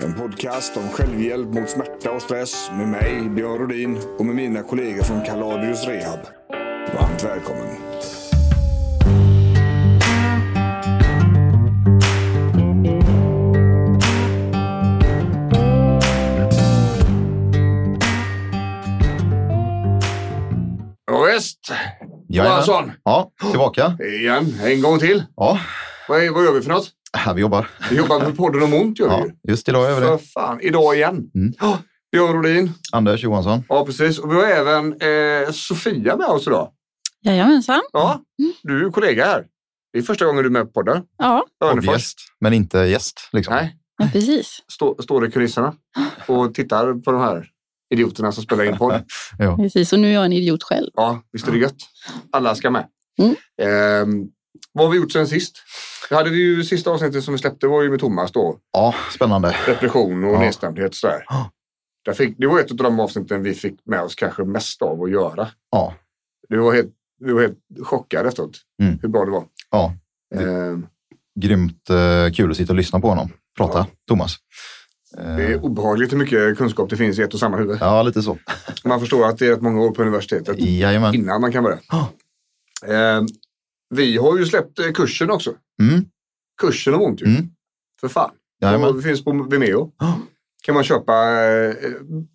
En podcast om självhjälp mot smärta och stress med mig, Björn Rodin och med mina kollegor från Kaladius Rehab. Varmt välkommen. Jajamän. Johansson. Ja, tillbaka. Igen, en gång till. Ja, Vad, är, vad gör vi för något? Här vi jobbar. Vi jobbar med podden om ont gör vi Ja, ju. just idag gör vi För det. fan, idag igen. Mm. Björn Rodin. Anders Johansson. Ja, precis. Och vi har även eh, Sofia med oss idag. Jajamensan. Ja, du är kollega här. Det är första gången du är med på podden. Ja, Örnefors. Poddgäst, men inte gäst. Liksom. Nej, ja precis. stå, står i kulisserna och tittar på de här idioterna som spelar in podd. Ja. precis. Och nu är jag en idiot själv. Ja, visst är det gött. Alla ska med. Mm. Ehm, vad har vi gjort sen sist? Det hade vi ju sista avsnittet som vi släppte var ju med Thomas då. ja, spännande. Depression och Ja. nedstämdhet sådär. Ja. Där fick, det var ett av de avsnitten vi fick med oss kanske mest av att göra. Ja, Du var helt, du var helt chockad efteråt. Mm. Hur bra det var. ja. Ehm, Grymt eh, kul att sitta och lyssna på honom. Prata, Ja. Thomas. Eh, det är obehagligt hur mycket kunskap det finns i ett och samma huvud. Ja, lite så. Man förstår att det är rätt många år på universitetet Jajamän. innan man kan börja. Ja. Vi har ju släppt eh, kursen också. Mm. Kursen om ont ju. Mm. För fan. Jajamän. Det finns på Vimeo. Ja. kan man köpa eh,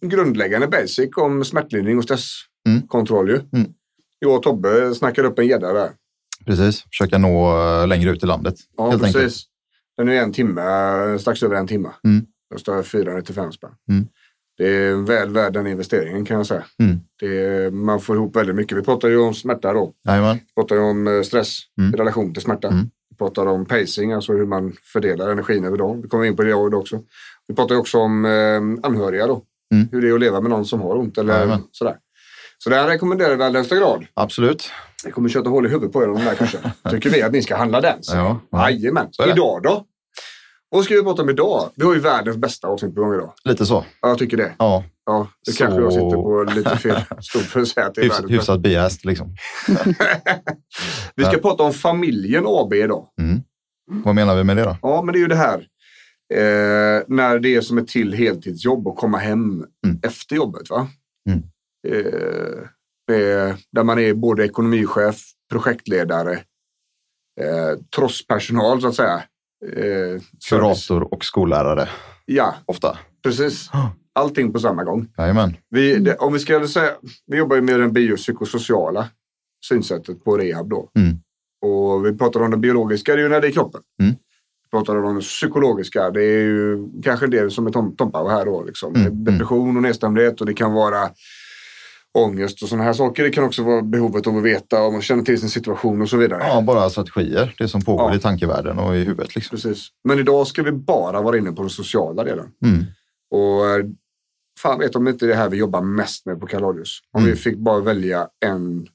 grundläggande basic om smärtlindring och stresskontroll. Ju. Mm. Jag och Tobbe snackar upp en gädda där. Precis. Försöka nå eh, längre ut i landet. Ja, helt precis. enkelt. Den är en timme, strax över en timme. Mm. Kostar 495 spänn. Mm. Det är väl värd den investeringen kan jag säga. Mm. Är, man får ihop väldigt mycket. Vi pratar ju om smärta då. Jajamän. Vi pratar ju om eh, stress Mm. i relation till smärta. Mm. Vi pratar om pacing, alltså hur man fördelar energin över dagen. Vi kommer in på det idag också. Vi pratar ju också om eh, anhöriga då. Mm. Hur det är att leva med någon som har ont eller Jajamän. sådär. Så det här rekommenderar vi i allra högsta grad. Absolut. Det kommer köta hål i huvudet på er om den här kursen. Tycker vi att ni ska handla den. Så. Ja, ja. Jajamän. Idag då? Vad ska vi prata om idag? Vi har ju världens bästa avsnitt på gång idag. Lite så. Ja, jag tycker det. Ja, Ja, det Så- kanske jag sitter på lite fel stol för att säga att det är hyfs, världens bästa. hyfsat biased liksom. Vi ska Ja. prata om familjen AB idag. Mm. Vad menar vi med det då? Ja, men det är ju det här. Eh, när det är som ett till heltidsjobb och komma hem Mm. efter jobbet. Va? Mm. Eh, eh, där man är både ekonomichef, projektledare, eh, trosspersonal så att säga. Eh. Kurator och skollärare, Ja, ofta. precis. Allting på samma gång. Jajamän. Vi, det, om vi ska säga, vi jobbar ju med den biopsykosociala synsättet på rehab då. Mm. Och vi pratar om det biologiska, det är ju när det är kroppen. Mm. Vi pratar om det psykologiska, det är ju kanske del som är Tom, Tompa här då. Liksom. Mm. Depression och nedstämdhet och det kan vara ångest och sådana här saker. Det kan också vara behovet av att veta om man känner till sin situation och så vidare. Ja, bara strategier. Det som pågår Ja. i tankevärlden och i huvudet. Liksom. Precis. Men idag ska vi bara vara inne på den sociala delen. Mm. Och eh, fan vet om inte det här vi jobbar mest med på Kaladius. Om Mm. vi fick bara välja en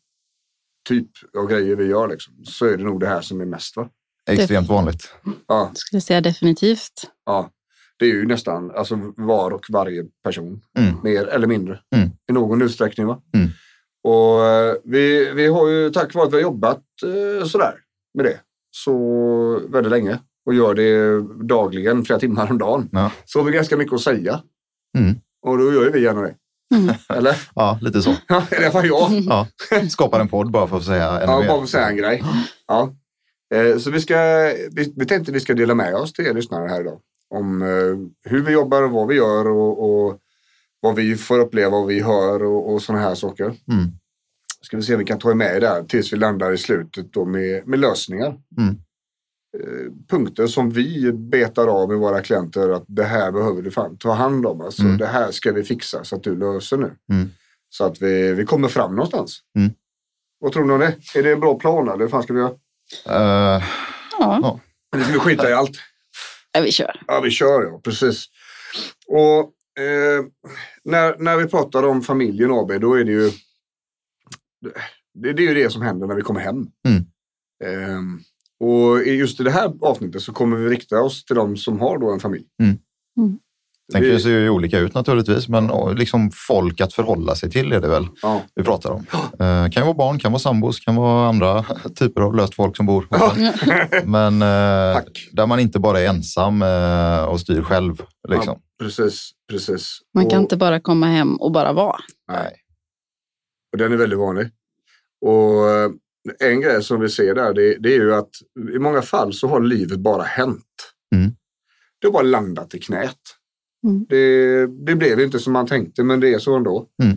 typ av grejer vi gör liksom, så är det nog det här som är mest. Va? Extremt vanligt. Ja, Skulle säga definitivt. ja. Det är ju nästan alltså, var och varje person, Mm. mer eller mindre, Mm. i någon utsträckning. Va? Mm. Och eh, vi, vi har ju tack vare att vi har jobbat eh, sådär med det så väldigt länge och gör det dagligen, flera timmar om dagen, Ja. så har vi ganska mycket att säga. Mm. Och då gör ju vi gärna det. Mm. Eller? Ja, lite så. Ja, i alla fall jag. Ja. Skapar en podd bara för att säga ännu Ja, mer. bara för att säga en grej. Ja. Eh, Så vi, ska, vi, vi tänkte vi ska dela med oss till er lyssnare här idag. Om eh, hur vi jobbar och vad vi gör och, och vad vi får uppleva, vad vi hör och, och sådana här saker. Mm. Ska vi se om vi kan ta med där tills vi landar i slutet då med, med lösningar. Mm. Eh, Punkter som vi betar av med våra klienter att det här behöver du fan ta hand om. Alltså, Mm. Det här ska vi fixa så att du löser nu. Mm. Så att vi, vi kommer fram någonstans. Mm. Vad tror ni om det? Är det en bra plan eller hur fan ska vi göra? Ja, Ja. Eller ska vi skita i allt? Ja vi kör. Ja, vi kör ja, precis. Och eh, när, när vi pratar om familjen AB, då är det ju det, det är ju det som händer när vi kommer hem. Mm. Ehm, och i just i det här avsnittet så kommer vi rikta oss till de som har då en familj. Mm. Mm. Sen kan det se ju olika ut naturligtvis, men liksom folk att förhålla sig till är det väl Ja. vi pratar om. Eh, kan ju vara barn, kan vara sambos, kan vara andra typer av löst folk som bor. Men eh, där man inte bara är ensam eh, och styr själv. Liksom. Precis, precis. Man kan och, inte bara komma hem och bara vara. Nej. Och den är väldigt vanlig. Och eh, en grej som vi ser där, det, det är ju att i många fall så har livet bara hänt. Mm. Det har bara landat i knät. Mm. Det, det blev inte som man tänkte, men det är så ändå. Mm.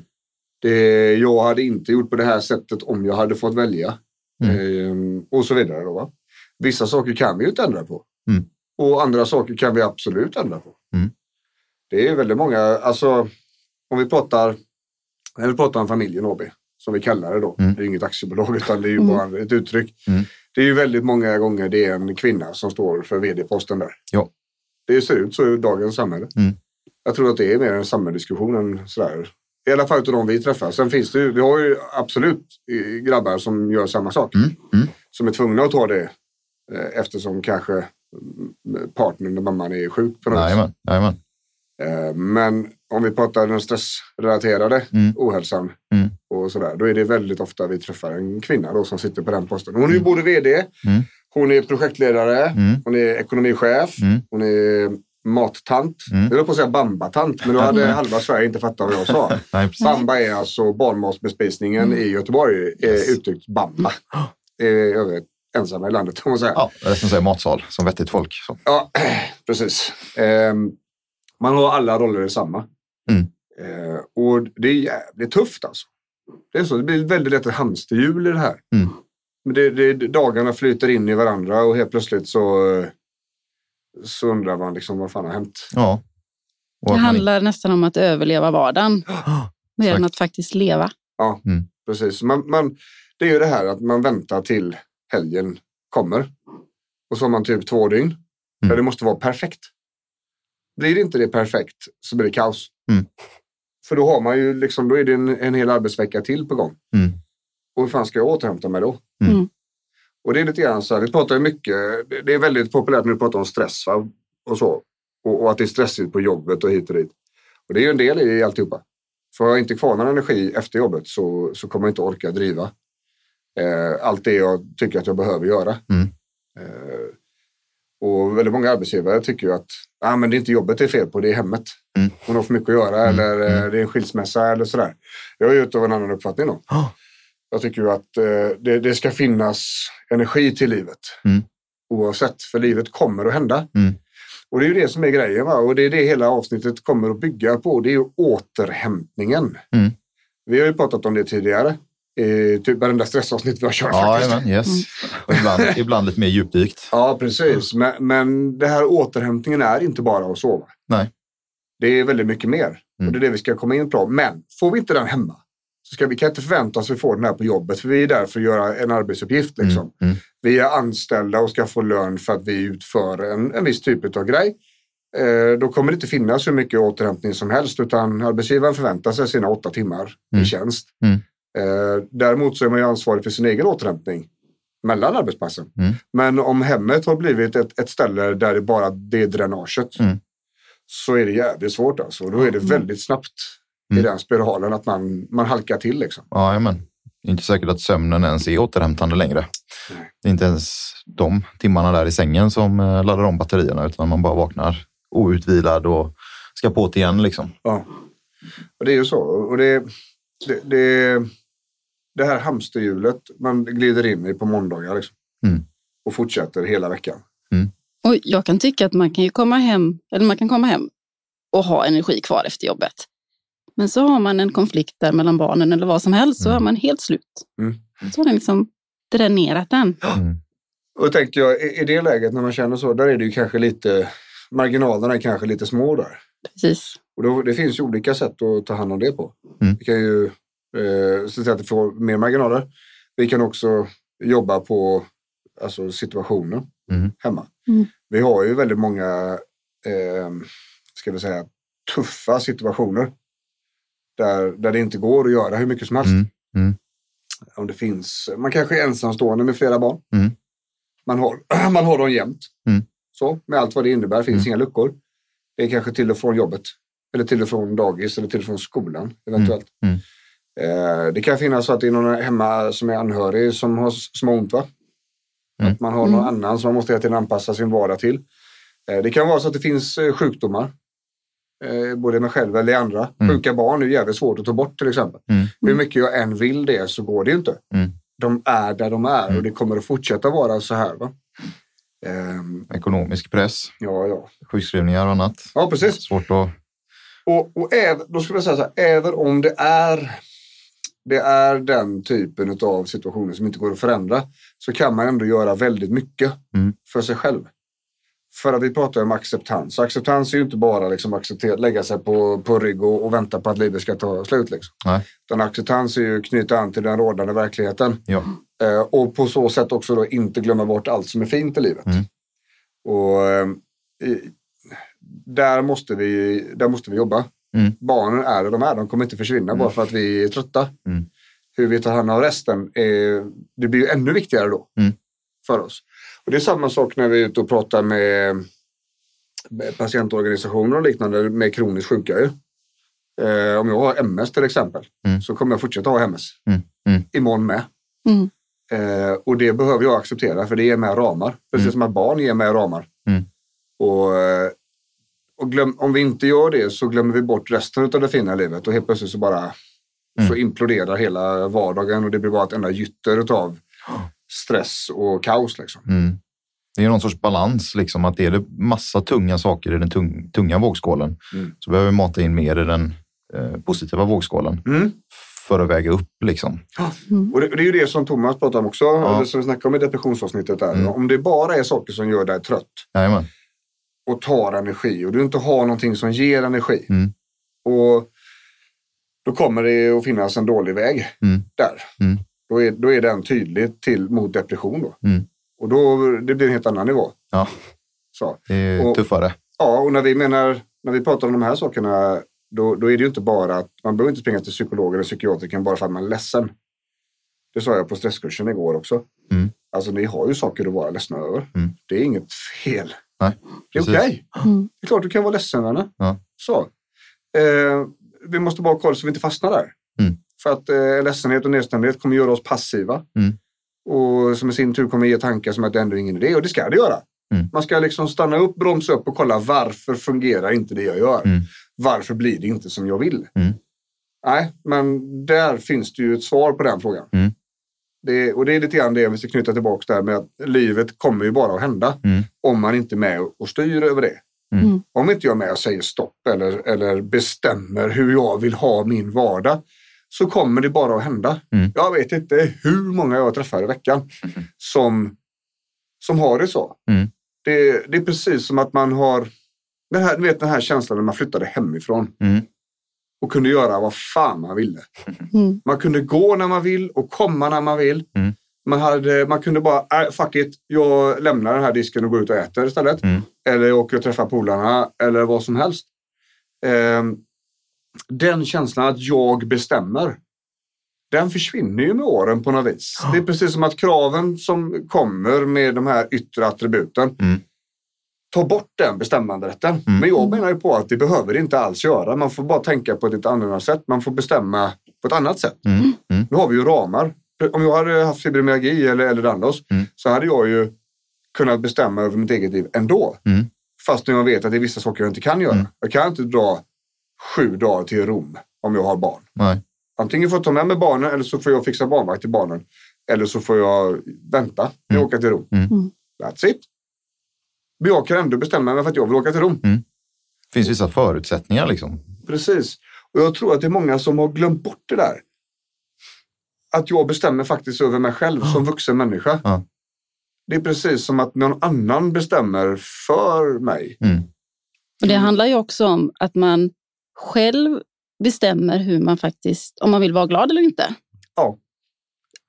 Det, jag hade inte gjort på det här sättet om jag hade fått välja. Mm. Ehm, och så vidare. Då, va? Vissa saker kan vi ju inte ändra på. Mm. Och andra saker kan vi absolut ändra på. Mm. Det är väldigt många, alltså om vi pratar, när vi pratar om familjen AB, som vi kallar det då. Mm. Det är inget aktiebolag utan det är ju Mm. bara ett uttryck. Mm. Det är ju väldigt många gånger det är en kvinna som står för vd-posten där. Ja. Det ser ut så i dagens samhälle. Mm. Jag tror att det är mer en samhällsdiskussion än sådär. I alla fall utav de vi träffar. Sen finns det ju, vi har ju absolut eh, grabbar som gör samma sak. Mm. Mm. Som är tvungna att ta det eh, eftersom kanske mm, partnern och mamman är sjuk på något jajamän. Eh, Men om vi pratar den stressrelaterade Mm. ohälsan Mm. och sådär, då är det väldigt ofta vi träffar en kvinna då som sitter på den posten. Hon är ju Mm. både vd, Mm. Hon är projektledare, Mm. hon är ekonomichef, Mm. hon är mattant. Mm. Jag höll på att säga bambatant, men då hade Mm. halva Sverige inte fattat vad jag sa. Nej. Bamba är alltså barnmatsbespisningen i Göteborg, är Yes. uttryckt bamba. Det är över ensamma i landet, kan man säga. Ja, det är som säger matsal, som vettigt folk. Så. Ja, precis. Ehm, man har alla roller i samma. Mm. Eh, och det är jävligt tufft alltså. Det, är så, det blir väldigt lätt ett hamsterhjul i det här. Mm. Men det, det, dagarna flyter in i varandra och helt plötsligt så, så undrar man liksom vad fan har hänt. Ja. Det man handlar nästan om att överleva vardagen. Mer än att faktiskt leva. Precis. Man, man, det är ju det här att man väntar till helgen kommer. Och så har man typ två dygn. Där Mm. det måste vara perfekt. Blir inte det perfekt så blir det kaos. Mm. För då har man ju liksom, då är det en, en hel arbetsvecka till på gång. Mm. Och hur fan ska jag återhämta mig då? Mm. Mm. Och det är lite grann så här, vi pratar ju mycket, det- är väldigt populärt när vi pratar om stress va? och så. Och, och att det är stressigt på jobbet och hit och dit. Och det är ju en del i alltihopa. Får jag inte kvar någon energi efter jobbet så, så kommer jag inte orka driva eh, allt det jag tycker att jag behöver göra. Mm. Eh, och väldigt många arbetsgivare tycker ju att ah, men det är inte jobbet det är fel på, det är hemmet. Mm. Hon har för mycket att göra Mm. eller eh, Mm. det är en skilsmässa eller sådär. Jag är ju utav en annan uppfattning då. Ja. Jag tycker ju att eh, det, det ska finnas energi till livet. Mm. Oavsett, för livet kommer att hända. Mm. Och det är ju det som är grejen. Va? Och det är det hela avsnittet kommer att bygga på. Det är ju återhämtningen. Mm. Vi har ju pratat om det tidigare. I typ varenda stressavsnitt vi har kört Ja, faktiskt. jajamän, yes. Mm. Och ibland, ibland lite mer djupdykt. Ja, precis. Men, men det här återhämtningen är inte bara att sova. Nej. Det är väldigt mycket mer. Mm. Och det är det vi ska komma in på. Men får vi inte den hemma ska vi kan inte förvänta oss att vi får den här på jobbet. För vi är där för att göra en arbetsuppgift. Liksom. Mm. Mm. Vi är anställda och ska få lön för att vi utför en, en viss typ av grej. Eh, då kommer det inte finnas hur mycket återhämtning som helst utan arbetsgivaren förväntar sig sina åtta timmar Mm. i tjänst. Mm. Eh, däremot så är man ju ansvarig för sin egen återhämtning mellan arbetspassen. Mm. Men om hemmet har blivit ett, ett ställe där det bara det är dränaget Mm. så är det jävligt svårt alltså. Då är det väldigt snabbt i Mm. den spiralen att man, man halkar till liksom. Ja, är inte säkert att sömnen ens är återhämtande längre. Nej. Det är inte ens de timmarna där i sängen som eh, laddar om batterierna utan man bara vaknar outvilad och ska på det igen. Liksom. Ja. Och det är ju så. Och det, det, det, det här hamsterhjulet man glider in i på måndagar liksom. Mm. och fortsätter hela veckan. Och jag kan tycka att man kan ju komma hem, eller man kan komma hem och ha energi kvar efter jobbet. Men så har man en konflikt där mellan barnen eller vad som helst, så Mm. är man helt slut. Mm. Så har den liksom dränerat den. Mm. Och då tänker jag, i, det läget när man känner så, där är det ju kanske lite, marginalerna är kanske lite små där. Precis. Och då, det finns ju olika sätt att ta hand om det på. Mm. Vi kan ju eh, se till att vi får mer marginaler. Vi kan också jobba på alltså, situationer Mm. hemma. Mm. Vi har ju väldigt många, eh, ska vi säga, tuffa situationer. Där, där det inte går att göra hur mycket som helst. Mm. Mm. om det finns, man kanske är ensamstående med flera barn. Mm. Man, har, man har dem jämt. Mm. Så, med allt vad det innebär, finns Mm. inga luckor. Det är kanske till och från jobbet. Eller till och från dagis eller till och från skolan eventuellt. Mm. Eh, det kan finnas så att det är någon hemma som är anhörig som har, som har ont. Va? Mm. Att man har någon annan som man måste hela tiden anpassa sin vardag till. Eh, det kan vara så att det finns eh, sjukdomar. Eh, både med själv eller andra. Mm. Sjuka barn är jävligt svårt att ta bort till exempel. Mm. Hur mycket jag än vill det så går det ju inte. Mm. De är där de är och Mm. det kommer att fortsätta vara så här. Va? Ehm, Ekonomisk press, ja, ja. sjukskrivningar och annat. ja, precis. Svårt att... Och, och även, då skulle jag säga så här, även om det är, det är den typen av situationer som inte går att förändra så kan man ändå göra väldigt mycket Mm. för sig själv. För att vi pratar om acceptans. Acceptans är ju inte bara liksom acceptera, lägga sig på, på rygg och, och vänta på att livet ska ta slut. Liksom. Nej. Utan acceptans är ju att knyta an till den rådande verkligheten. Ja. Eh, och på så sätt också då inte glömma bort allt som är fint i livet. Mm. Och eh, där, måste vi, där måste vi jobba. Mm. Barnen är det de är, de kommer inte försvinna bara för att vi är trötta. Mm. Hur vi tar hand om resten, är, det blir ju ännu viktigare då Mm. för oss. Och det är samma sak när vi är ute och pratar med, patientorganisationer och liknande med kroniskt sjuka. Ju. Eh, om jag har MS till exempel Mm. så kommer jag fortsätta ha MS. Mm. Mm. Imorgon med. Mm. Eh, och det behöver jag acceptera för det ger mig ramar. Precis Mm. som att barn ger mig ramar. Mm. Och, och glöm, om vi inte gör det så glömmer vi bort resten av det fina livet och helt plötsligt så bara så imploderar hela vardagen och det blir bara ett enda gytter av stress och kaos. Liksom. Mm. Det är någon sorts balans, liksom, att är det massa tunga saker i den tung, tunga vågskålen Mm. så behöver vi mata in mer i den eh, positiva vågskålen Mm. för att väga upp. Liksom. Och, det, det är ju det som Thomas pratade om också, Ja. som vi snackade om i depressionsavsnittet. Där. Mm. Om det bara är saker som gör dig trött Jajamän. och tar energi och du inte har någonting som ger energi. Mm. Och då kommer det att finnas en dålig väg Mm. där. Då, är, då är den tydlig till, mot depression. Då. Mm. Och då det blir en helt annan nivå. Ja, Så. det är Och- tuffare. Ja, och när vi menar, när vi pratar om de här sakerna, då, då är det ju inte bara att man behöver inte springa till psykolog eller psykiatriker bara för att man är ledsen. Det sa jag på stresskursen igår också. Mm. Alltså ni har ju saker att vara ledsna över. Mm. Det är inget fel. Nej, Det är okej. Mm. Det är klart du kan vara ledsen, vänner. Ja. Så. Eh, vi måste bara ha koll så vi inte fastnar där. Mm. För att eh, ledsenhet och nedstämdhet kommer göra oss passiva. Mm. Och som i sin tur kommer ge tankar som att det ändå är ingen idé. Och det ska det göra. Mm. Man ska liksom stanna upp, bromsa upp och kolla varför fungerar inte det jag gör? Mm. Varför blir det inte som jag vill? Mm. Nej, men där finns det ju ett svar på den frågan. Mm. Det, och det är lite grann det vi ska knyta tillbaka där med att livet kommer ju bara att hända Mm. om man inte är med och styr över det. Mm. Om inte jag är med och säger stopp eller, eller bestämmer hur jag vill ha min vardag så kommer det bara att hända. Mm. Jag vet inte hur många jag träffar i veckan som, som har det så. Mm. Det, det är precis som att man har den här, du vet, den här känslan när man flyttade hemifrån Mm. och kunde göra vad fan man ville. Mm. Man kunde gå när man vill och komma när man vill. Mm. Man, hade, man kunde bara, äh, fuck it, jag lämnar den här disken och går ut och äter istället. Mm. Eller jag åker och träffar polarna eller vad som helst. Ehm, den känslan att jag bestämmer, den försvinner ju med åren på något vis. Det är precis som att kraven som kommer med de här yttre attributen Mm. tar bort den bestämmanderätten. Mm. Men jag menar ju på att det behöver det inte alls göra. Man får bara tänka på ett lite annorlunda sätt. Man får bestämma på ett annat sätt. Mm. Mm. Nu har vi ju ramar. Om jag hade haft fibromyalgi eller ehlers Mm. så hade jag ju kunnat bestämma över mitt eget liv ändå. Mm. Fast jag vet att det är vissa saker jag inte kan göra. Mm. Jag kan inte dra sju dagar till Rom om jag har barn. Nej. Antingen får jag ta med mig barnen eller så får jag fixa barnvakt till barnen. Eller så får jag vänta när jag Mm. åker till Rom. Mm. Mm. That's it. Men jag kan ändå bestämma mig för att jag vill åka till Rom. Det finns vissa förutsättningar. Liksom. Precis. Och jag tror att det är många som har glömt bort det där. Att jag bestämmer faktiskt över mig själv som vuxen människa. Ja. Det är precis som att någon annan bestämmer för mig. Mm. Och det handlar ju också om att man själv bestämmer hur man faktiskt, om man vill vara glad eller inte. Ja.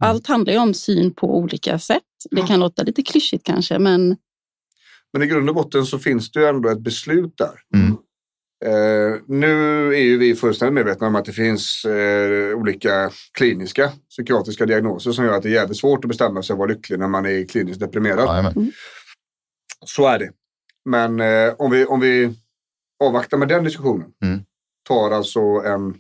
Allt handlar ju om syn på olika sätt. Det Ja. kan låta lite klyschigt kanske, men Men i grund och botten så finns det ju ändå ett beslut där. Mm. Eh, nu är ju vi fullständigt medvetna om att det finns eh, olika kliniska psykiatriska diagnoser som gör att det är jävligt svårt att bestämma sig och vara lycklig när man är kliniskt deprimerad. Jajamän. Så är det. Men eh, om, vi, om vi avvaktar med den diskussionen. Mm. Tar alltså en,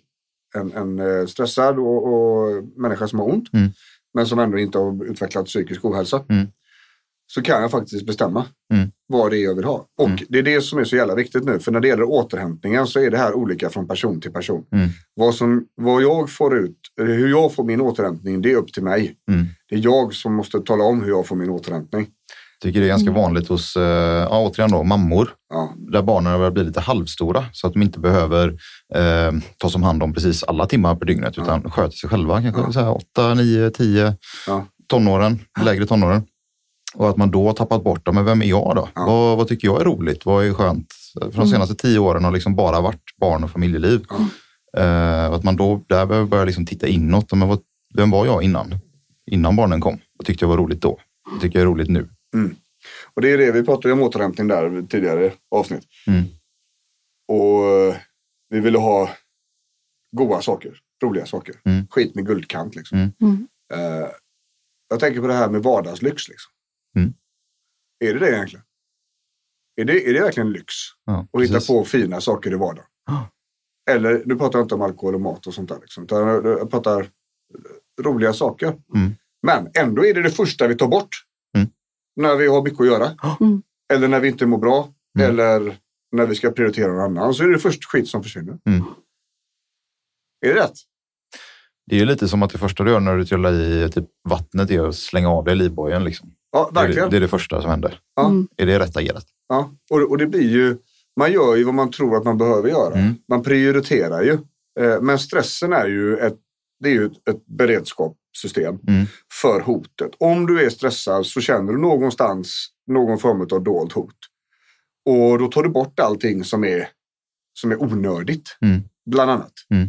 en, en eh, stressad och, och människa som har ont. Mm. Men som ändå inte har utvecklat psykisk ohälsa. Mm. Så kan jag faktiskt bestämma Mm. vad det är jag vill ha. Och Mm. det är det som är så jävla viktigt nu. För när det gäller återhämtningen så är det här olika från person till person. Mm. Vad, som, vad jag får ut, hur jag får min återhämtning, det är upp till mig. Mm. Det är jag som måste tala om hur jag får min återhämtning. Tycker det är ganska vanligt hos, eh, ja, återigen då, mammor. Ja, Där barnen börjar bli lite halvstora så att de inte behöver eh, tas om hand om precis alla timmar per dygnet utan sköter sig själva. Kanske Ja. så här 8, 9, 10 ja, tonåren, lägre tonåren. Och att man då har tappat bort, ja, men vem är jag då? Ja. Vad, vad tycker jag är roligt? Vad är skönt? För de senaste tio åren har liksom bara varit barn och familjeliv. Ja. Eh, och att man då där behöver börja liksom titta inåt. Men vad, vem var jag innan? Innan barnen kom? Vad tyckte jag var roligt då? Vad tycker jag är roligt nu? Och det är det vi pratade om återhämtning där tidigare avsnitt. Mm. Och eh, vi ville ha goda saker, roliga saker. Mm. Skit med guldkant liksom. Mm. Mm. Eh, jag tänker på det här med vardagslyx. Liksom. Mm. Är det det egentligen? Är det, är det verkligen lyx? Ja, Att hitta på fina saker i vardagen? Ja. Eller, nu pratar jag inte om alkohol och mat och sånt där. Liksom, utan jag jag pratar roliga saker. Mm. Men ändå är det det första vi tar bort. När vi har mycket att göra. Mm. Eller när vi inte mår bra. Mm. Eller när vi ska prioritera någon annan. Så är det först skit som försvinner. Mm. Är det rätt? Det är ju lite som att det första du gör när du trillar i typ vattnet är att slänga av dig livbojen. Liksom. Ja, Det, är verkligen. det, det är det första som händer. Ja. Mm. Är det rätt agerat? Ja. Och, och det blir ju, man gör ju vad man tror att man behöver göra. Mm. Man prioriterar ju. Eh, Men stressen är ju ett, det är ju ett, ett beredskapssystem Mm. för hotet. Om du är stressad så känner du någonstans någon form av dolt hot. Och då tar du bort allting som är, som är onödigt. Mm. Bland annat. Mm.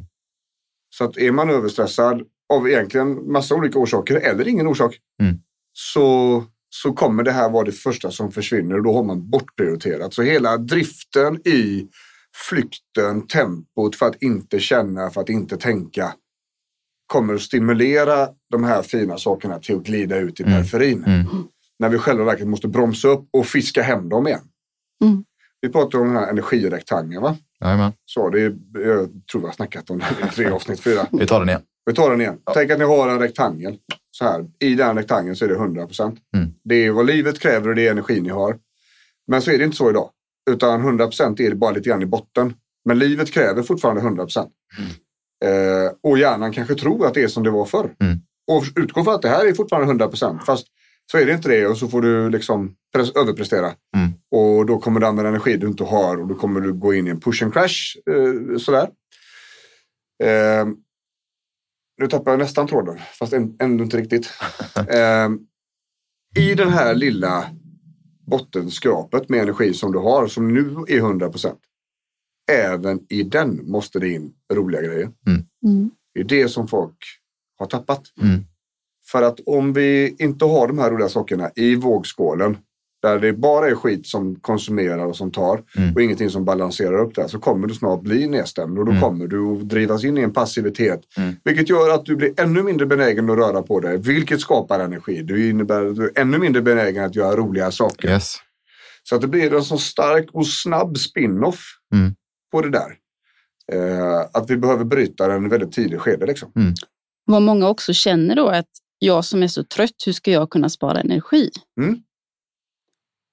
Så att är man överstressad av egentligen massa olika orsaker eller ingen orsak Mm. så, så kommer det här vara det första som försvinner och då har man bortprioriterat. Så hela driften i flykten, tempot för att inte känna, för att inte tänka kommer att stimulera de här fina sakerna till att glida ut i Mm. periferin. Mm. När vi själva verkligen måste bromsa upp och fiska hem dem igen. Mm. Vi pratar om den här energirektangeln. Va? Jajamän. Så det är, jag tror jag har snackat om det i tre avsnitt, fyra. Vi tar den igen. Vi tar den igen. Tänk att ni har en rektangel. Så här. I den rektangeln så är det 100 procent. Mm. Det är vad livet kräver och det är energi ni har. Men så är det inte så idag. Utan 100 procent är det bara lite grann i botten. Men livet kräver fortfarande 100 procent. Eh, och hjärnan kanske tror att det är som det var förr. Mm. Och utgår från att det här är fortfarande 100 procent. Fast så är det inte det och så får du liksom överprestera. Mm. Och då kommer du använda energi du inte har och då kommer du gå in i en push and crash. Eh, sådär. Eh, nu tappar jag nästan tråden, fast än- ändå inte riktigt. Eh, I den här lilla bottenskrapet med energi som du har, som nu är 100 procent. Även i den måste det in roliga grejer. Mm. Det är det som folk har tappat. Mm. För att om vi inte har de här roliga sakerna i vågskålen där det bara är skit som konsumerar och som tar Mm. och ingenting som balanserar upp det så kommer du snart bli nedstämd och då Mm. kommer du att drivas in i en passivitet Mm. vilket gör att du blir ännu mindre benägen att röra på dig vilket skapar energi. Det innebär att du är ännu mindre benägen att göra roliga saker. Yes. Så att det blir en så stark och snabb spin-off Mm. På det där. Eh, att vi behöver bryta den i väldigt tidig skede. Liksom. Vad många också känner då är att jag som är så trött, hur ska jag kunna spara energi? Mm.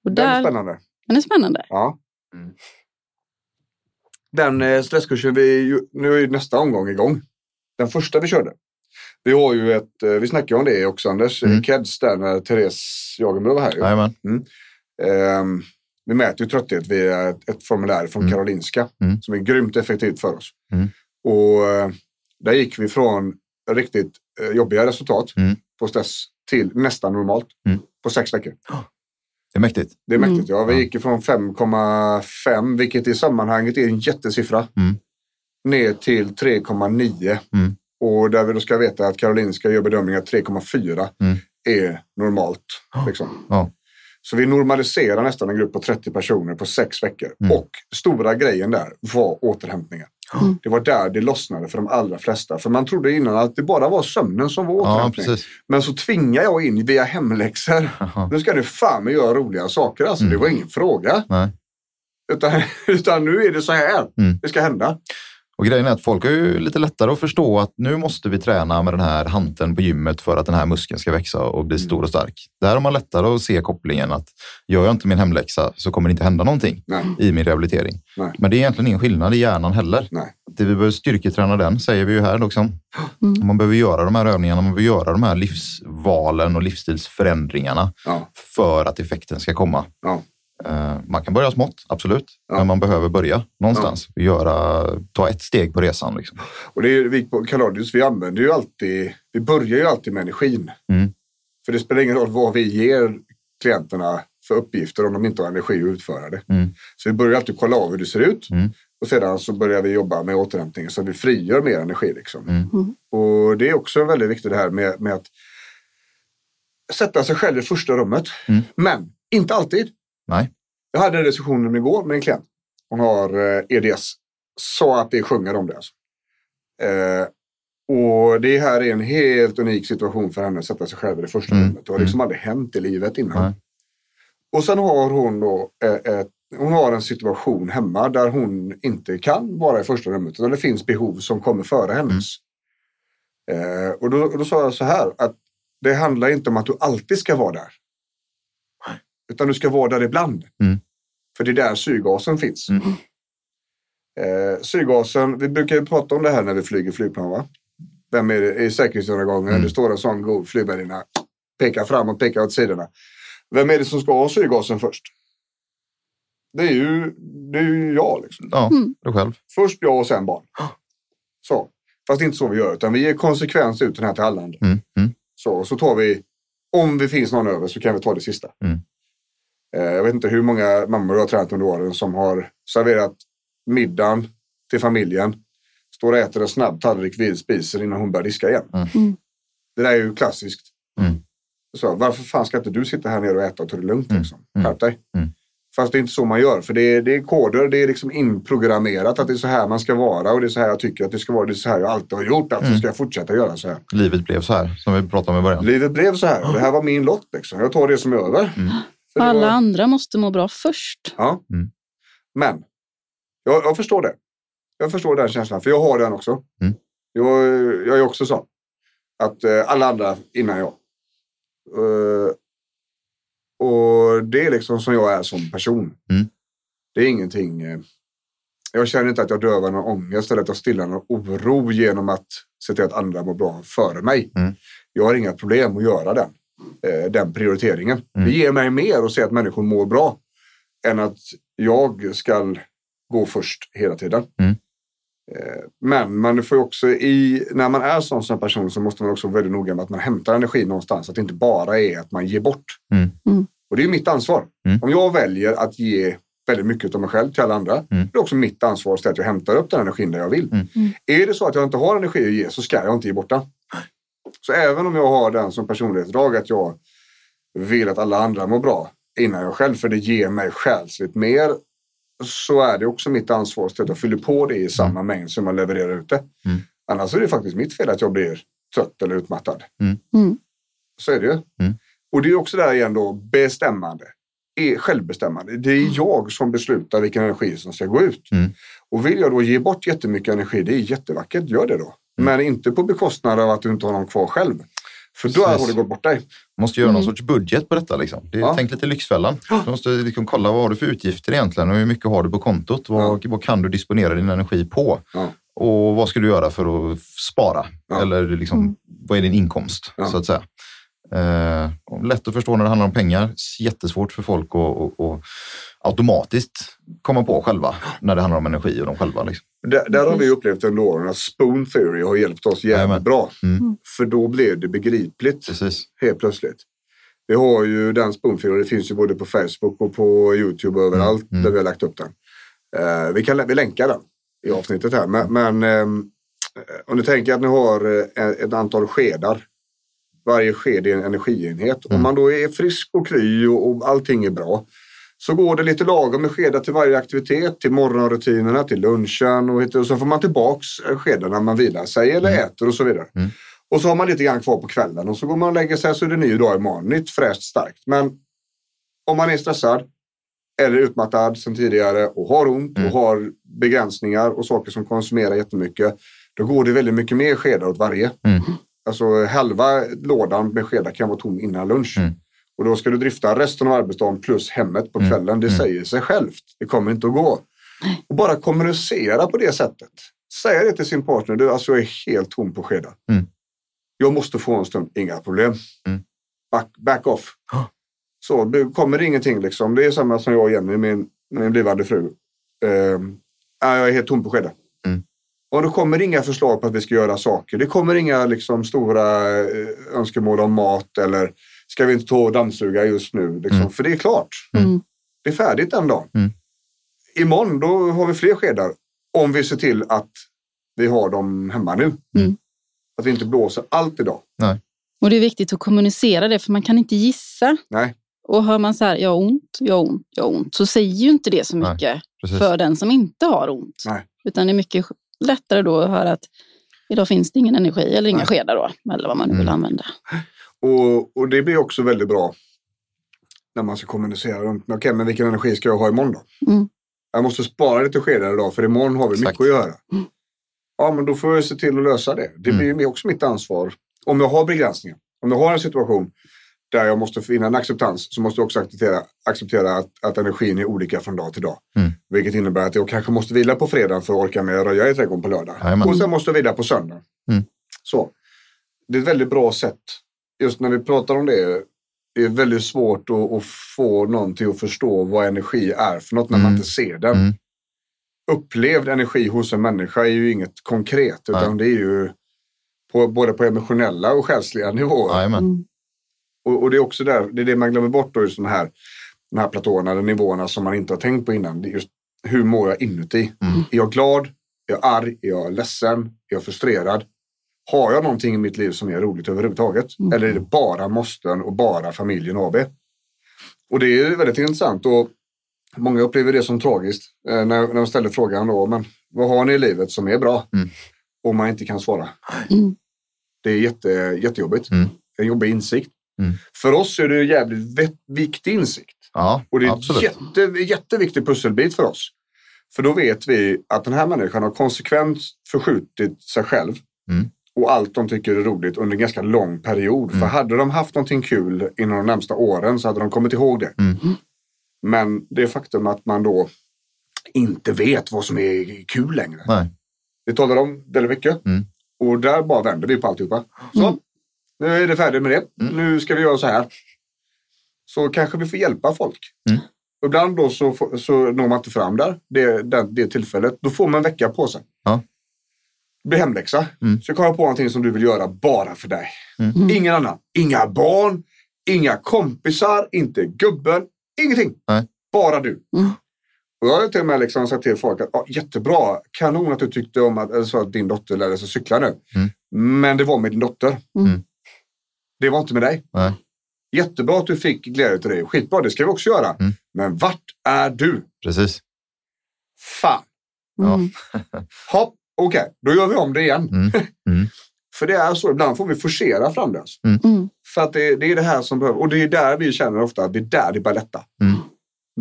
Och Det är där, spännande. den är spännande. Ja. Mm. Den eh, stresskursen, vi, nu är ju nästa omgång igång. Den första vi körde. Vi har ju ett, eh, vi snackade om det också Anders, Mm. mm. KEDS där när Therese Jagenbro var här. Jajamän. Ehm, vi mäter ju trötthet via ett, formulär från Mm. Karolinska Mm. som är grymt effektivt för oss. Mm. Och eh, där gick vi från riktigt eh, jobbiga resultat Mm. på stress till nästan normalt Mm. på sex veckor. Det är mäktigt. Det är Mm. mäktigt. Ja, vi Ja. gick ifrån 5,5 vilket i sammanhanget är en jättesiffra Mm. ner till 3,9. Mm. Och där vi då ska veta att Karolinska gör bedömningen att 3,4 Mm. är normalt. Liksom. Ja. Så vi normaliserar nästan en grupp på 30 personer på sex veckor. Mm. Och stora grejen där var återhämtningen. Mm. Det var där det lossnade för de allra flesta. För man trodde innan att det bara var sömnen som var Ja, återhämtning. precis. Men så tvingar jag in via hemläxor. Jaha. Nu ska du fan med göra roliga saker. Alltså, Mm. Det var ingen fråga. Nej. Utan, utan nu är det så här Mm. det ska hända. Och grejen är att folk har ju lite lättare att förstå att nu måste vi träna med den här hanteln på gymmet för att den här muskeln ska växa och bli Mm. stor och stark. Där har man lättare att se kopplingen att gör jag inte min hemläxa så kommer det inte hända någonting Nej. i min rehabilitering. Nej. Men det är egentligen ingen skillnad i hjärnan heller. Nej. Det vi behöver styrketräna den, säger vi ju här. Liksom. Mm. Man behöver göra de här övningarna, man behöver göra de här livsvalen och livsstilsförändringarna Ja. för att effekten ska komma. Ja. Eh, Man kan börja smått, absolut. Ja. Men man behöver börja någonstans. Göra, ta ett steg på resan. Liksom. Och det är, vi på Kaladius, vi använder ju alltid, vi börjar ju alltid med energin. Mm. För det spelar ingen roll vad vi ger klienterna för uppgifter om de inte har energi att utföra det. Mm. Så vi börjar alltid kolla av hur det ser ut. Mm. Och sedan så börjar vi jobba med återhämtning så att vi frigör mer energi. Liksom. Mm. Mm. Och det är också väldigt viktigt det här med, med att sätta sig själv i första rummet. Mm. Men inte alltid. Nej. Jag hade en diskussion igår med en klient. Hon har eh, EDS. Sa att det sjunger om det. Alltså. Eh, och det här är en helt unik situation för henne att sätta sig själv i det första Mm. rummet. Det har liksom aldrig hänt i livet innan. Nej. Och sen har hon då eh, ett, hon har en situation hemma där hon inte kan vara i första rummet. Utan det finns behov som kommer före hennes. Eh, och då, då sa jag så här att det handlar inte om att du alltid ska vara där. Utan du ska vara där ibland. Mm. För det är där syrgasen finns. Mm. Eh, syrgasen, vi brukar ju prata om det här när vi flyger flygplan. Va? Vem är det i säkerhetsgenomgången? Mm. Det står en sån god flygvärdinna. Pekar framåt, pekar åt sidorna. Vem är det som ska ha syrgasen först? Det är ju, det är ju jag. Liksom. Ja, Mm. du själv. Först jag och sen barn. Så. Fast det är inte så vi gör, utan vi ger konsekvens ut den här till alla andra. Mm. Mm. Så, och så tar vi, om det finns någon över så kan vi ta det sista. Mm. Eh, jag vet inte hur många mammor jag har tränat under åren som har serverat middagen till familjen. Står och äter en snabb tallrik vid spisen innan hon börjar diska igen. Mm. Mm. Det där är ju klassiskt. Mm. Så, varför fan ska inte du sitta här nere och äta och ta det lugnt? Mm. Liksom? Mm. Skärp dig. Mm. Fast det är inte så man gör. För det är, det är koder, det är liksom inprogrammerat att det är så här man ska vara och det är så här jag tycker att det ska vara. Det är så här jag alltid har gjort. Alltså Mm. ska jag fortsätta göra så här. Livet blev så här, som vi pratade om i början. Livet blev så här och det här var min lott. Liksom. Jag tar det som är över. Alla var- andra måste må bra först. Ja. Mm. Men jag, jag förstår det. Jag förstår den känslan, för jag har den också. Mm. Jag, jag är också så. Att eh, alla andra innan jag. Eh, och det är liksom som jag är som person. Mm. Det är ingenting. Eh, jag känner inte att jag dövar någon ångest eller att jag stillar någon oro genom att se till att andra mår bra före mig. Mm. Jag har inga problem att göra den, eh, den prioriteringen. Mm. Det ger mig mer att se att människor mår bra än att jag ska gå först hela tiden. Mm. Eh, Men man får också i, när man är sån som person så måste man också vara väldigt noga med att man hämtar energi någonstans. Att det inte bara är att man ger bort. Mm. Mm. Och det är mitt ansvar. Mm. Om jag väljer att ge väldigt mycket av mig själv till alla andra. Mm. Det är också mitt ansvar att jag hämtar upp den energin där jag vill. Mm. Mm. Är det så att jag inte har energi att ge så ska jag inte ge bort den. Så även om jag har den som personlighetsdrag att jag vill att alla andra mår bra innan jag själv, för det ger mig själsligt mer, så är det också mitt ansvar att jag fyller på det i samma mängd som jag levererar ut det. Mm. Annars är det faktiskt mitt fel att jag blir trött eller utmattad. Mm. Så är det ju. Mm. Och det är också där igen då bestämmande. Är självbestämmande. Det är jag som beslutar vilken energi som ska gå ut. Mm. Och vill jag då ge bort jättemycket energi, det är jättevackert, gör det då. Men inte på bekostnad av att du inte har någon kvar själv. För då har det gått bort dig. måste göra någon Mm. sorts budget på detta. Liksom. Det Ja. Tänk lite Lyxfällan. Du måste liksom kolla vad har du för utgifter egentligen och hur mycket har du på kontot? Vad, vad kan du disponera din energi på? Ja. Och vad ska du göra för att spara? Ja. Eller liksom, Mm. vad är din inkomst? Ja. så att säga. Eh, lätt att förstå när det handlar om pengar. Jättesvårt för folk att, att, att automatiskt komma på själva när det handlar om energi och de själva. Liksom. Där, där har vi upplevt under åren att Spoon Theory har hjälpt oss jävligt bra. Mm. För då blev det begripligt Precis. helt plötsligt. Vi har ju den Spoon Theory, det finns ju både på Facebook och på Youtube och överallt Mm. där vi har lagt upp den. Eh, vi kan vi länkar den i avsnittet här. Men, men ehm, om du tänker att ni har eh, ett antal skedar. Varje sked är en energienhet. Om Mm. man då är frisk och kry och, och allting är bra så går det lite lagom med skedar till varje aktivitet, till morgonrutinerna, till lunchen och, och så får man tillbaks skedar när man vilar sig eller Mm. äter och så vidare. Mm. Och så har man lite grann kvar på kvällen och så går man och lägger sig så är det ny dag imorgon. Nytt, fräscht, starkt. Men om man är stressad eller utmattad sedan tidigare och har ont Mm. och har begränsningar och saker som konsumerar jättemycket. Då går det väldigt mycket mer skedar åt varje. Alltså halva lådan med skedar kan vara tom innan lunch. Mm. Och då ska du drifta resten av arbetsdagen plus hemmet på Mm. kvällen. Det Mm. säger sig självt. Det kommer inte att gå. Och bara kommunicera på det sättet. Säga det till sin partner. Du, alltså jag är helt tom på skedar. Mm. Jag måste få en stund. Inga problem. Mm. Back, back off. Så det kommer ingenting liksom. Det är samma som jag och Jenny, min, min blivande fru. Ja, jag är helt tom på skedar. Mm. Och då kommer inga förslag på att vi ska göra saker. Det kommer inga liksom, stora eh, önskemål om mat eller ska vi inte ta och dammsuga just nu? Liksom. Mm. För det är klart. Mm. Det är färdigt den dagen. Mm. Imorgon då har vi fler skedar. Om vi ser till att vi har dem hemma nu. Mm. Att vi inte blåser allt idag. Och det är viktigt att kommunicera det, för man kan inte gissa. Nej. Och hör man så här, jag har ont, jag har ont, jag har ont, så säger ju inte det så Nej. mycket för den som inte har ont. Nej. Utan det är mycket lättare då att höra att idag finns det ingen energi eller inga Nej. skedar då, eller vad man nu vill Mm. använda. Och, och det blir också väldigt bra när man ska kommunicera runt. Okej, men vilken energi ska jag ha imorgon då? Mm. Jag måste spara lite skedar idag för imorgon har vi Exakt. mycket att göra. Mm. Ja, men då får jag se till att lösa det. Det Mm. blir också mitt ansvar. Om jag har begränsningar. Om jag har en situation där jag måste finna en acceptans så måste jag också acceptera, acceptera att, att energin är olika från dag till dag. Mm. Vilket innebär att jag kanske måste vila på fredag för att orka med att röja i trädgården på lördag. Jajamän. Och sen måste jag vila på söndag. Mm. Så. Det är ett väldigt bra sätt. Just när vi pratar om det. Det är väldigt svårt att, att få någon till att förstå vad energi är för något när man Mm. inte ser den. Mm. Upplevd energi hos en människa är ju inget konkret utan det är ju på, både på emotionella och själsliga nivåer. Jajamän. Och, och det är också där, det är det man glömmer bort då, just de här, de här platåerna, de nivåerna som man inte har tänkt på innan. Det är just hur mår jag inuti? Mm. Är jag glad? Är jag arg? Är jag ledsen? Är jag frustrerad? Har jag någonting i mitt liv som är roligt överhuvudtaget? Mm. Eller är det bara måsten och bara familjen AB? Och det är väldigt intressant och många upplever det som tragiskt eh, när, när de ställer frågan då, men vad har ni i livet som är bra? Mm. Och man inte kan svara. Mm. Det är jätte, jättejobbigt. Mm. En jobbig insikt. Mm. För oss är det en jävligt viktig insikt. Ja, Och det är absolut. en jätte, jätteviktig pusselbit för oss. För då vet vi att den här människan har konsekvent förskjutit sig själv Mm. och allt de tycker är roligt under en ganska lång period. Mm. För hade de haft någonting kul inom de närmsta åren så hade de kommit ihåg det. Mm. Men det faktum att man då inte vet vad som är kul längre. Nej. Vi talar om väldigt mycket. Mm. Och där bara vänder vi på alltihopa. Så, Mm. Nu är det färdigt med det. Mm. Nu ska vi göra så här. Så kanske vi får hjälpa folk. Mm. Och ibland då så, får- så når man inte fram där, det, det, det tillfället. Då får man en vecka på sig. Ja. Det blir hemläxa. Mm. Så komma på någonting som du vill göra bara för dig. Mm. Ingen annan. Inga barn, inga kompisar, inte gubben, ingenting. Nej. Bara du. Mm. Och jag har till och med liksom sagt till folk att ja, jättebra, kanon att du tyckte om att, eller så att din dotter lärde sig cykla nu. Mm. Men det var med din dotter. Mm. Det var inte med dig. Nej. Jättebra att du fick glädje till det. Skitbra, det ska vi också göra. Mm. Men vart är du? Precis. Fan. Ja. Mm. Hopp, okej, då gör vi om det igen. Mm. Mm. För det är så, ibland får vi forcera fram det. alltså. Mm. För att det, det är det här som behöver, och det är där vi känner ofta att det är där det börjar lätta. Mm.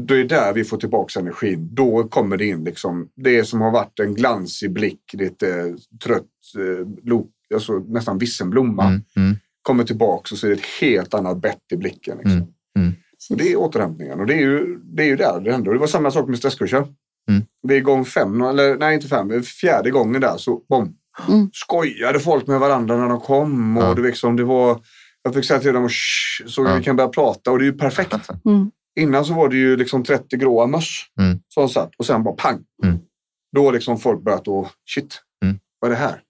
Det är där vi får tillbaka energin. Då kommer det in liksom, det som har varit en glansig blick, lite trött, eh, lo, alltså nästan vissen blomma. Mm. Mm. Kommer tillbaka och så är det ett helt annat bett i blicken. Liksom. Mm. Mm. Och det är återhämtningen och det är ju, det är ju där det händer. Det var samma sak med stresskurser. Mm. Det är gång fem, eller nej inte fem, fjärde gången där så bom. Mm. Skojade folk med varandra när de kom och Ja. det, liksom, det var, jag fick säga till dem "Shh", så Ja. vi kan börja prata och det är ju perfekt. Mm. Innan så var det ju liksom 30 gråa möss Mm. som satt och sen bara pang. Mm. Då har liksom folk börjat då, shit, Mm. vad är det här?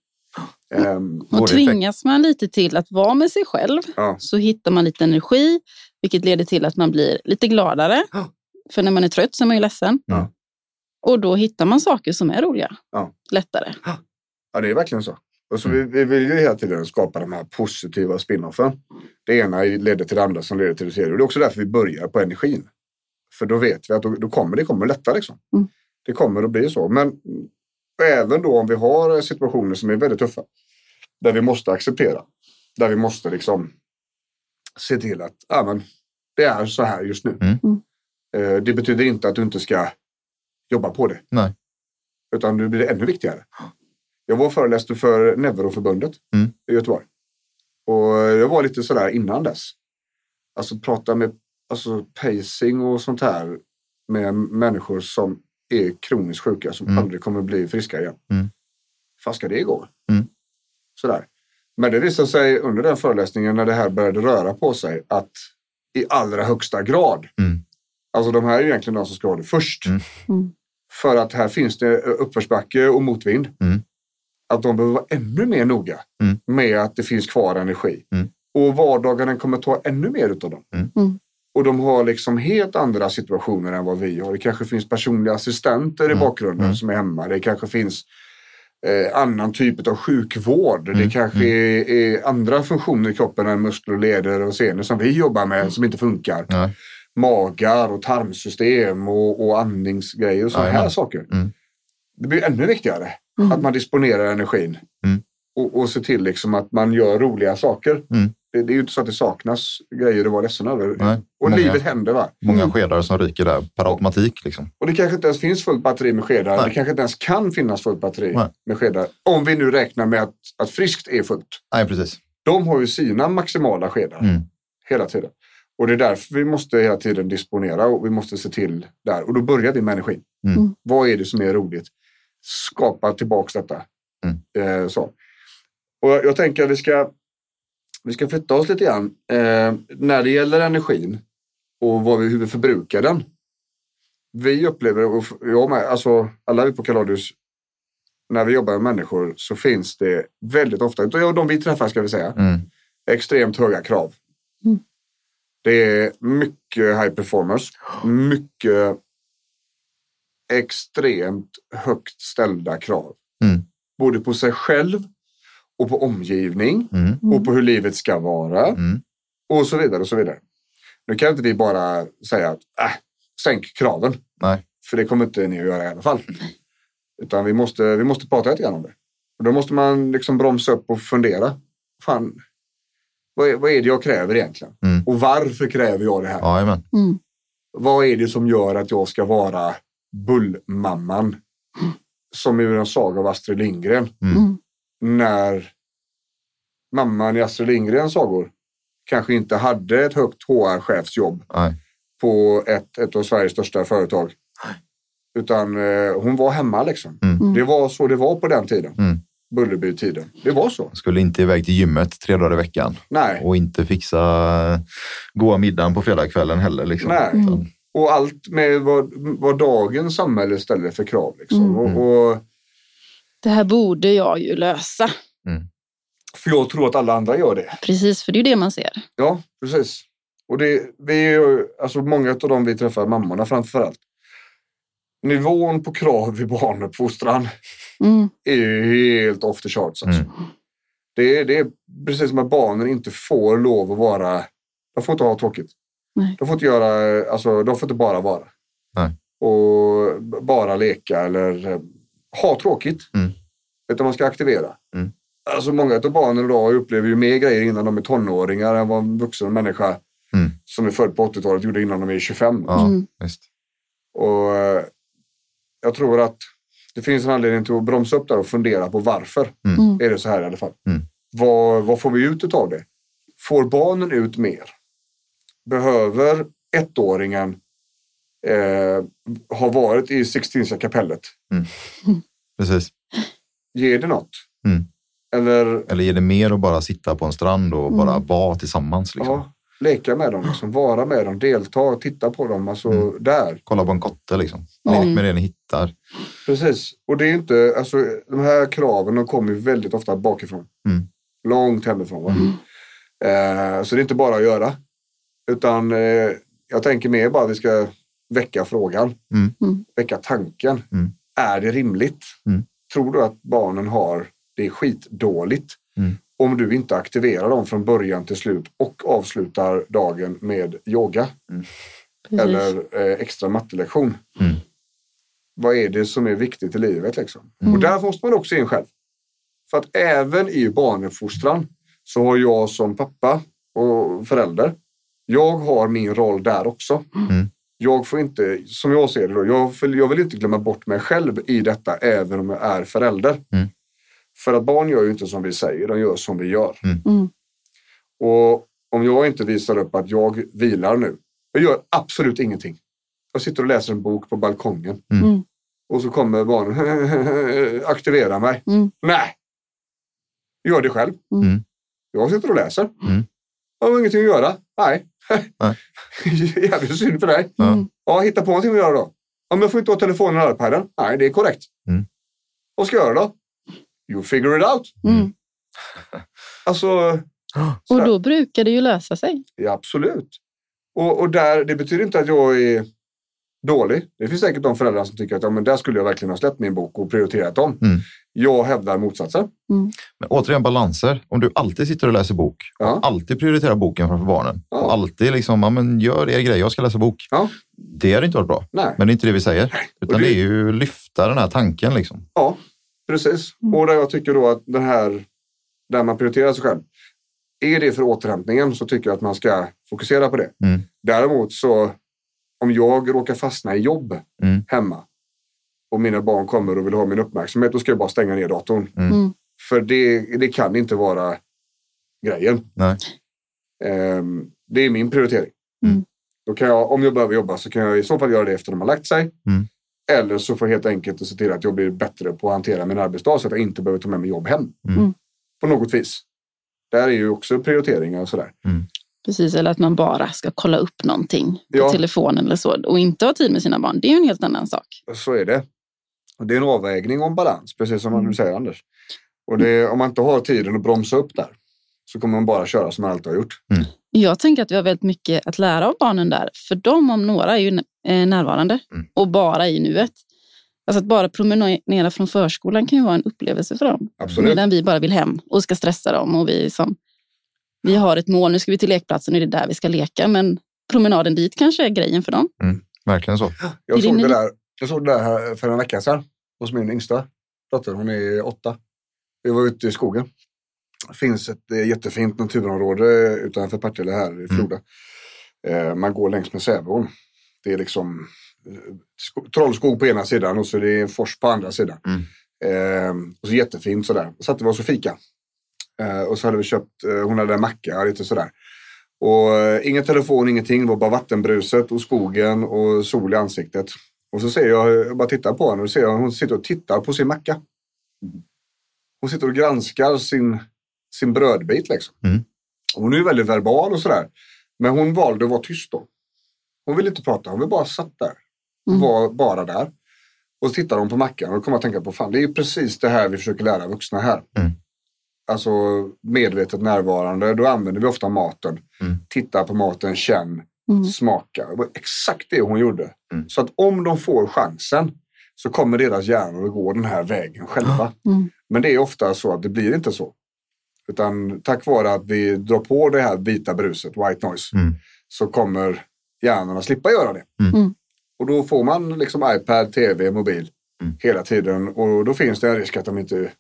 Ehm, Både Och tvingas man lite till att vara med sig själv Ja. så hittar man lite energi, vilket leder till att man blir lite gladare. Ja. För när man är trött så är man ju ledsen. Ja. Och då hittar man saker som är roliga. Lättare. Ja, det är verkligen så. Och så Mm. vi, vi vill ju hela tiden skapa de här positiva spinoffen. det ena leder till det andra som leder till det tredje. Och det är också därför vi börjar på energin. För då vet vi att då, då kommer det kommer lätta liksom. Mm. Det kommer att bli så. Men även då om vi har situationer som är väldigt tuffa. Där vi måste acceptera. Där vi måste liksom se till att ja, men, det är så här just nu. Mm. Mm. Eh, Det betyder inte att du inte ska jobba på det. Nej. Utan det blir ännu viktigare. Jag var föreläste för Neuroförbundet Mm. i Göteborg. Och jag var lite sådär innan dess. Alltså prata med alltså, pacing och sånt här med människor som är kroniskt sjuka som Mm. aldrig kommer bli friska igen. Mm. Fan ska det gå? Mm. Sådär. Men det visade sig under den föreläsningen när det här började röra på sig att i allra högsta grad. Mm. Alltså de här är egentligen de som ska ha det först. Mm. Mm. För att här finns det uppförsbacke och motvind. Mm. Att de behöver vara ännu mer noga Mm. med att det finns kvar energi. Mm. Och vardagen kommer ta ännu mer utav dem. Mm. Mm. Och de har liksom helt andra situationer än vad vi har. Det kanske finns personliga assistenter i Mm. bakgrunden Mm. som är hemma. Det kanske finns eh, annan typ av sjukvård. Det Mm. kanske är, är andra funktioner i kroppen än muskler, leder och senor som vi jobbar med som inte funkar. Nej. Magar och tarmsystem och, och andningsgrejer och sådana här saker. Mm. Det blir ännu viktigare Mm. att man disponerar energin. Mm. Och, och ser till liksom att man gör roliga saker. Det, det är ju inte så att det saknas grejer att vara ledsen över. Nej. Och Många- livet händer va? Många Mm. skedar som ryker där per automatik. Liksom. Och det kanske inte ens finns fullt batteri med skedar. Nej. Det kanske inte ens kan finnas fullt batteri Nej. med skedar. Om vi nu räknar med att, att friskt är fullt. Nej, precis. De har ju sina maximala skedar Mm. hela tiden. Och det är därför vi måste hela tiden disponera och vi måste se till där. Och då börjar vi med energin. Mm. Mm. Vad är det som är roligt? Skapa tillbaks detta. Mm. Eh, så. Och jag, jag tänker att vi ska, vi ska flytta oss lite grann. Eh, när det gäller energin och vad vi, hur vi förbrukar den. Vi upplever, och jag med, alltså alla vi på Kaladius, när vi jobbar med människor så finns det väldigt ofta, och de vi träffar ska vi säga, Mm. extremt höga krav. Mm. Det är mycket high performance, mycket extremt högt ställda krav. Mm. Både på sig själv och på omgivning Mm. och på hur livet ska vara Mm. och så vidare och så vidare. Nu kan inte vi bara säga att äh, sänk kraven. Nej. För det kommer inte ni att göra i alla fall. Utan vi måste, vi måste prata lite grann om det. Och då måste man liksom bromsa upp och fundera. Fan, vad är, vad är det jag kräver egentligen? Mm. Och varför kräver jag det här? Jajamän. Mm. Vad är det som gör att jag ska vara bullmamman? Som ur en saga av Astrid Lindgren. Mm. Mm. När mamman i Astrid Lindgrens sagor kanske inte hade ett högt HR-chefsjobb på ett, ett av Sveriges största företag. Utan eh, hon var hemma liksom. Mm. Det var så det var på den tiden. Mm. Bullerby-tiden. Det var så. Skulle inte iväg till gymmet tre dagar i veckan Nej. och inte fixa goda middagen på fredagskvällen heller. Liksom. Nej. Utan, Och allt med vad, vad dagens samhälle ställer för krav. Liksom. Mm. Och, och, Det här borde jag ju lösa. för jag tror att alla andra gör det. Precis, för det är ju det man ser. Ja, precis. Och det, vi är ju, alltså många av dem vi träffar, mammorna framför allt. Nivån på krav i barnuppfostran Mm. är ju helt off the charts. Alltså. Mm. Det, är, det är precis som att barnen inte får lov att vara... De får inte ha tråkigt. Nej. De får inte göra... Alltså, de får inte bara vara. Nej. Och bara leka eller eh, ha tråkigt. Mm. Utan man ska aktivera. Mm. Alltså många av barnen idag upplever ju mer grejer innan de är tonåringar än vad en vuxen människa Mm. som är född på 80-talet gjorde innan de är 25. ja, Mm. Och eh, jag tror att det finns en anledning till att bromsa upp där och fundera på varför Mm. är det så här i alla fall. Mm. Vad, vad får vi ut av det? Får barnen ut mer? Behöver ettåringen eh, ha varit i Sixtinska kapellet? Precis. Ger det något? Mm. Eller Eller är det mer att bara sitta på en strand och Mm. bara vara tillsammans? Liksom? ja, leka med dem, liksom, vara med dem, delta, titta på dem. Alltså Mm. där. Kolla på en kotte liksom. Mm. Lek med det ni hittar. Precis. Och det är inte, alltså de här kraven de kommer ju väldigt ofta bakifrån. Mm. Långt hemifrån. Va? Mm. Eh, så det är inte bara att göra. Utan eh, jag tänker mer bara att vi ska väcka frågan. Mm. Mm. Väcka tanken. Mm. Är det rimligt? Mm. Tror du att barnen har det skitdåligt? Mm. om du inte aktiverar dem från början till slut och avslutar dagen med yoga Precis. eller eh, extra mattelektion. Mm. Vad är det som är viktigt i livet? Liksom? Mm. Och där måste man också in själv. För att även i barnuppfostran så har jag som pappa och förälder, jag har min roll där också. Mm. Jag får inte, som jag ser det, då, jag, vill, jag vill inte glömma bort mig själv i detta även om jag är förälder. Mm. För att barn gör ju inte som vi säger, de gör som vi gör. Mm. Och om jag inte visar upp att jag vilar nu, jag gör absolut ingenting. Jag sitter och läser en bok på balkongen Mm. och så kommer barnen aktivera mig. Mm. Nej, gör det själv. Mm. Jag sitter och läser. Mm. Jag har ingenting att göra. Nej. Nej. Jävligt synd för dig. Ja. Mm. Ja, hitta på någonting att göra då. Ja, men jag får inte ha telefonen och iPaden. Nej, det är korrekt. Mm. Vad ska jag göra då? You figure it out. Mm. Alltså, Och då brukar det ju lösa sig. Ja, absolut. Och, och där, det betyder inte att jag är dålig. Det finns säkert de föräldrar som tycker att ja, men där skulle jag verkligen ha släppt min bok och prioriterat dem. Mm. Jag hävdar motsatsen. Men återigen balanser. Om du alltid sitter och läser bok, Ja. och alltid prioriterar boken framför barnen Ja. och alltid liksom, ja, men gör er grej, jag ska läsa bok. Ja. Det hade inte varit bra. Nej, Men det är inte det vi säger. Utan Och det- det är ju lyfta den här tanken liksom. ja, precis. Och där jag tycker då att den här, där man prioriterar sig själv. Är det för återhämtningen så tycker jag att man ska fokusera på det. Mm. Däremot så om jag råkar fastna i jobb Mm. hemma och mina barn kommer och vill ha min uppmärksamhet, då ska jag bara stänga ner datorn. Mm. Mm. För det, det kan inte vara grejen. Nej. Ehm, det är min prioritering. Mm. Då kan jag, om jag behöver jobba så kan jag i så fall göra det efter de har lagt sig. Mm. Eller så får jag helt enkelt se till att jag blir bättre på att hantera min arbetsdag så att jag inte behöver ta med mig jobb hem. Mm. På något vis. Där är ju också prioriteringar och sådär. Precis, eller att man bara ska kolla upp någonting på Ja. telefonen eller så och inte ha tid med sina barn. Det är ju en helt annan sak. Så är det. Och det är en avvägning en balans, precis som Mm. du säger Anders. Och det, om man inte har tiden att bromsa upp där så kommer man bara köra som man alltid har gjort. Jag tänker att vi har väldigt mycket att lära av barnen där. För de om några är ju eh, närvarande Mm. och bara i nuet. Alltså att bara promenera från förskolan kan ju vara en upplevelse för dem. Absolut. Medan vi bara vill hem och ska stressa dem. Och vi, som, vi har ett mål, nu ska vi till lekplatsen och det är där vi ska leka. Men promenaden dit kanske är grejen för dem. Verkligen så. Jag såg, det där, jag såg det där här för en vecka sedan hos min yngsta dotter. Hon är åtta. Vi var ute i skogen. Det finns ett eh, jättefint naturområde utanför Partille här i Floda. Eh, man går längs med Säveån. Det är liksom eh, sko- trollskog på ena sidan och så är det en fors på andra sidan. Mm. Och så jättefint sådär. Så satte vi oss och fika. Eh, och så hade vi köpt, eh, hon hade en macka och lite sådär. Och eh, ingen telefon, ingenting. Det var bara vattenbruset och skogen och sol i ansiktet. Och så ser jag, jag bara tittar på henne och ser jag hon sitter och tittar på sin macka. Hon sitter och granskar sin, sin brödbit liksom. Mm. Hon är ju väldigt verbal och sådär. Men hon valde att vara tyst då. Hon ville inte prata, hon vill bara satt där. Mm. Var bara där. Och så tittar hon på mackan och kommer att tänka på fan, det är ju precis det här vi försöker lära vuxna här. Mm. Alltså medvetet närvarande, då använder vi ofta maten. Mm. Titta på maten, känn, Mm. smaka. Det var exakt det hon gjorde. Mm. Så att om de får chansen så kommer deras hjärnor att gå den här vägen själva. Mm. Men det är ofta så att det blir inte så. Utan tack vare att vi drar på det här vita bruset, white noise, Mm. så kommer hjärnorna slippa göra det. Mm. Och då får man liksom iPad, TV, mobil Mm. hela tiden. Och då finns det en risk att de inte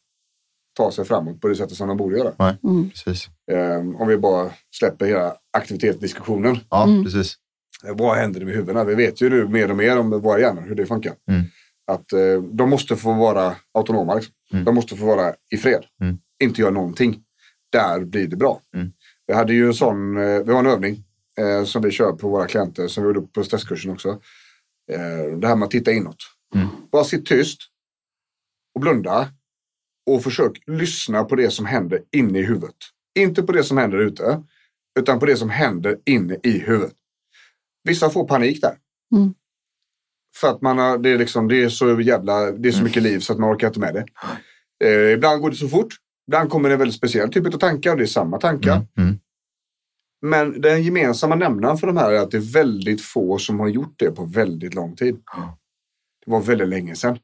tar sig framåt på det sättet som de borde göra. Mm. Precis. Ehm, om vi bara släpper hela aktivitetsdiskussionen. Ja, Mm. precis. Eh, Vad händer med huvudena? Vi vet ju nu mer och mer om våra hjärnor, hur det funkar. Mm. Att eh, de måste få vara autonoma. Liksom. Mm. De måste få vara i fred. Mm. Inte göra någonting. Där blir det bra. Mm. Vi hade ju en sån, eh, vi har en övning eh, som vi kör på våra klienter, som vi gjorde på stresskursen också. Det här med att titta inåt. Mm. Bara sitt tyst och blunda och försök lyssna på det som händer inne i huvudet. Inte på det som händer ute, utan på det som händer inne i huvudet. Vissa får panik där. Mm. För att man har, det, är liksom, det är så jävla, det är så mycket liv så att man orkar inte med det. Eh, ibland går det så fort. Ibland kommer det en väldigt speciell typ av tankar och det är samma tankar. Mm. Mm. Men den gemensamma nämnaren för de här är att det är väldigt få som har gjort det på väldigt lång tid. Det var väldigt länge sedan.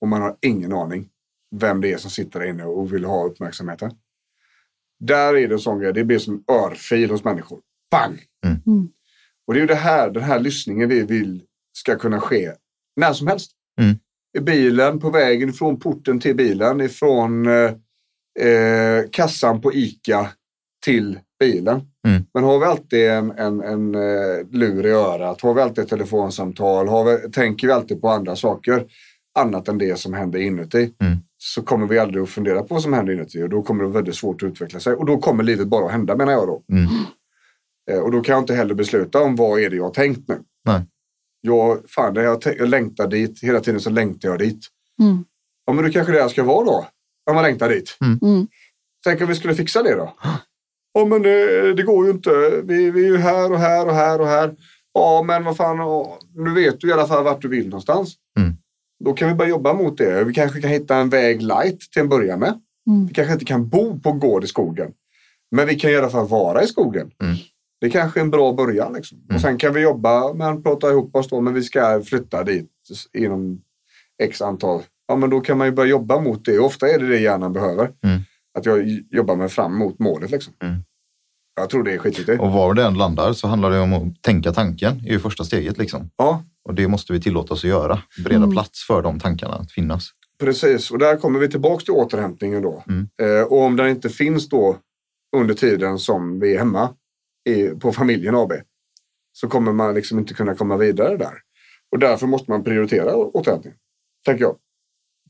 Och man har ingen aning vem det är som sitter där inne och vill ha uppmärksamheten. Där är det en sån grej, det blir som en örfil hos människor. Bang! Mm. Mm. Och det är ju det här, den här lyssningen vi vill ska kunna ske när som helst. Mm. I bilen, på vägen från porten till bilen, ifrån eh, eh, kassan på ICA till bilen. Mm. Men har vi alltid en, en, en eh, lur i örat, har vi alltid ett telefonsamtal, har vi, tänker vi alltid på andra saker annat än det som händer inuti Mm. Så kommer vi aldrig att fundera på vad som händer inuti och då kommer det väldigt svårt att utveckla sig och då kommer livet bara att hända menar jag då. Mm. Eh, Och då kan jag inte heller besluta om vad är det jag har tänkt nu. Nej. Jag, fan, jag, jag längtar dit, hela tiden så längtar jag dit. Mm. Ja men då kanske det jag ska vara då, om man längtar dit. Mm. Tänk om vi skulle fixa det då? Ja men det, det går ju inte, vi, vi är ju här och här och här och här. Ja men vad fan, nu vet du i alla fall vart du vill någonstans. Då kan vi börja jobba mot det. Vi kanske kan hitta en väg light till en början med. Mm. Vi kanske inte kan bo på gård i skogen. Men vi kan i alla fall vara i skogen. Mm. Det är kanske en bra början. Liksom. Mm. Och sen kan vi jobba, men prata ihop oss då, men vi ska flytta dit inom x antal. Ja, men då kan man ju börja jobba mot det. Ofta är det det hjärnan behöver. Mm. Att jag jobbar mig fram mot målet. Liksom. Mm. Jag tror det är skitviktigt. Och var det än landar så handlar det om att tänka tanken. Det är ju första steget liksom. Ja, Och det måste vi tillåta oss att göra. Bereda Mm. plats för de tankarna att finnas. precis. Och där kommer vi tillbaka till återhämtningen då. Mm. Eh, och om den inte finns då under tiden som vi är hemma i, på familjen AB så kommer man liksom inte kunna komma vidare där. Och därför måste man prioritera återhämtning, tänker jag.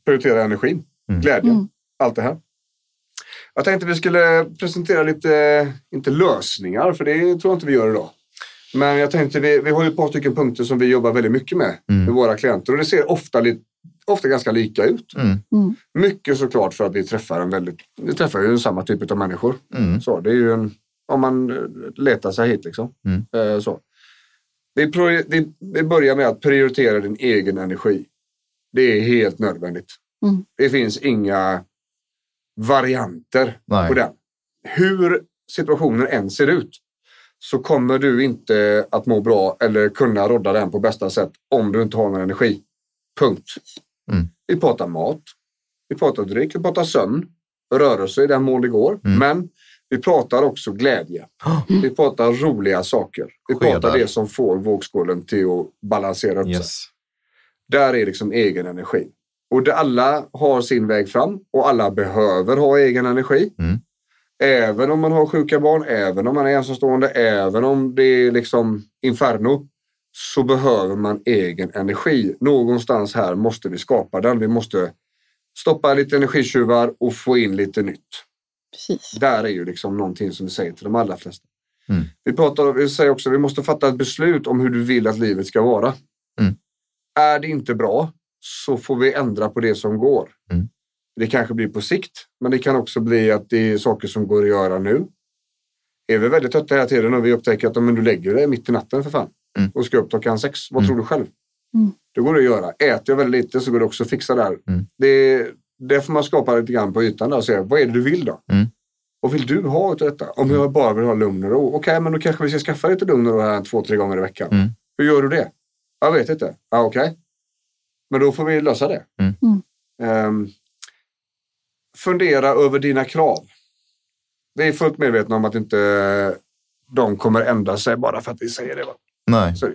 Prioritera energin, Mm. glädjen, Mm. allt det här. Jag tänkte vi skulle presentera lite, inte lösningar, för det tror jag inte vi gör idag. Men jag tänkte, vi, vi har ju ett par stycken punkter som vi jobbar väldigt mycket med, Mm. med våra klienter. Och det ser ofta, lite, ofta ganska lika ut. Mm. Mm. Mycket såklart för att vi träffar en väldigt, vi träffar ju samma typ av människor. Mm. Så, det är ju en, om man letar sig hit liksom. Mm. Eh, så. Vi, pro, vi, vi börjar med att prioritera din egen energi. Det är helt nödvändigt. Mm. Det finns inga varianter Nej. på den. Hur situationen än ser ut så kommer du inte att må bra eller kunna rodda den på bästa sätt om du inte har någon energi. Punkt. Mm. Vi pratar mat, vi pratar dryck, vi pratar sömn, rörelse i den mån det går. Mm. Men vi pratar också glädje. Vi pratar roliga saker. Vi Skedar. pratar det som får vågskålen till att balansera upp sig. Yes. Där är liksom egen energi. Och alla har sin väg fram och alla behöver ha egen energi. Mm. Även om man har sjuka barn, även om man är ensamstående, även om det är liksom inferno så behöver man egen energi. Någonstans här måste vi skapa den. Vi måste stoppa lite energitjuvar och få in lite nytt. Precis. Där är ju liksom någonting som vi säger till de allra flesta. Mm. Vi, pratar, vi säger också att vi måste fatta ett beslut om hur du vill att livet ska vara. Mm. Är det inte bra så får vi ändra på det som går. Mm. Det kanske blir på sikt, men det kan också bli att det är saker som går att göra nu. Är vi väldigt trötta hela tiden och vi upptäcker att men du lägger dig mitt i natten för fan Mm. och ska upp klockan sex. Vad Mm. tror du själv? Mm. Det går att göra. Äter jag väldigt lite så går det också att fixa där. Mm. Det, det får man skapa lite grann på ytan där och säga vad är det du vill då? Mm. Vad vill du ha utav detta? Om jag bara vill ha lugn och ro. Okej, men då kanske vi ska skaffa lite lugn och ro här två, tre gånger i veckan. Mm. Hur gör du det? Jag vet inte. Ja, Okej. Men då får vi lösa det. Mm. Mm. Fundera över dina krav. Vi är fullt medvetna om att inte de kommer ändra sig bara för att vi säger det. Va? Nej, det.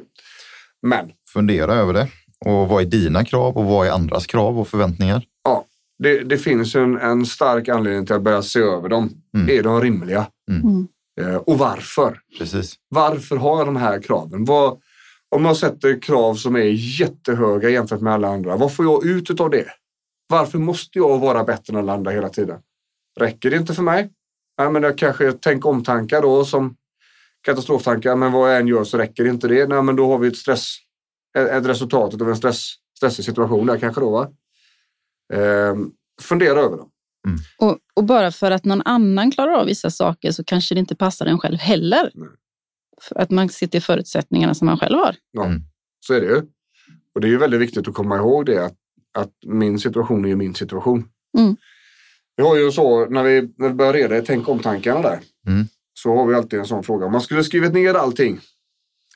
men fundera över det. Och vad är dina krav och vad är andras krav och förväntningar? det, det finns en, en stark anledning till att börja se över dem. Mm. Är de rimliga? Mm. Eh, och varför? Precis. Varför har jag de här kraven? Vad, om jag sätter krav som är jättehöga jämfört med alla andra, vad får jag ut av det? Varför måste jag vara bättre än alla andra hela tiden? Räcker det inte för mig? Ja, men jag kanske tänker omtankar då som katastroftankar, men vad jag än gör så räcker inte det. Nej, men då har vi ett stress, ett, ett resultat av en stress, stressig situation där kanske då. Va? Ehm, fundera över dem. Och, och bara för att någon annan klarar av vissa saker så kanske det inte passar en själv heller. Nej. För att man ser till förutsättningarna som man själv har. Ja, Mm. Så är det ju. Och det är ju väldigt viktigt att komma ihåg det att, att min situation är ju min situation. Mm. Vi har ju så när vi, när vi börjar reda i tänk om-tankarna där. Mm. Så har vi alltid en sån fråga. Om man skulle skrivit ner allting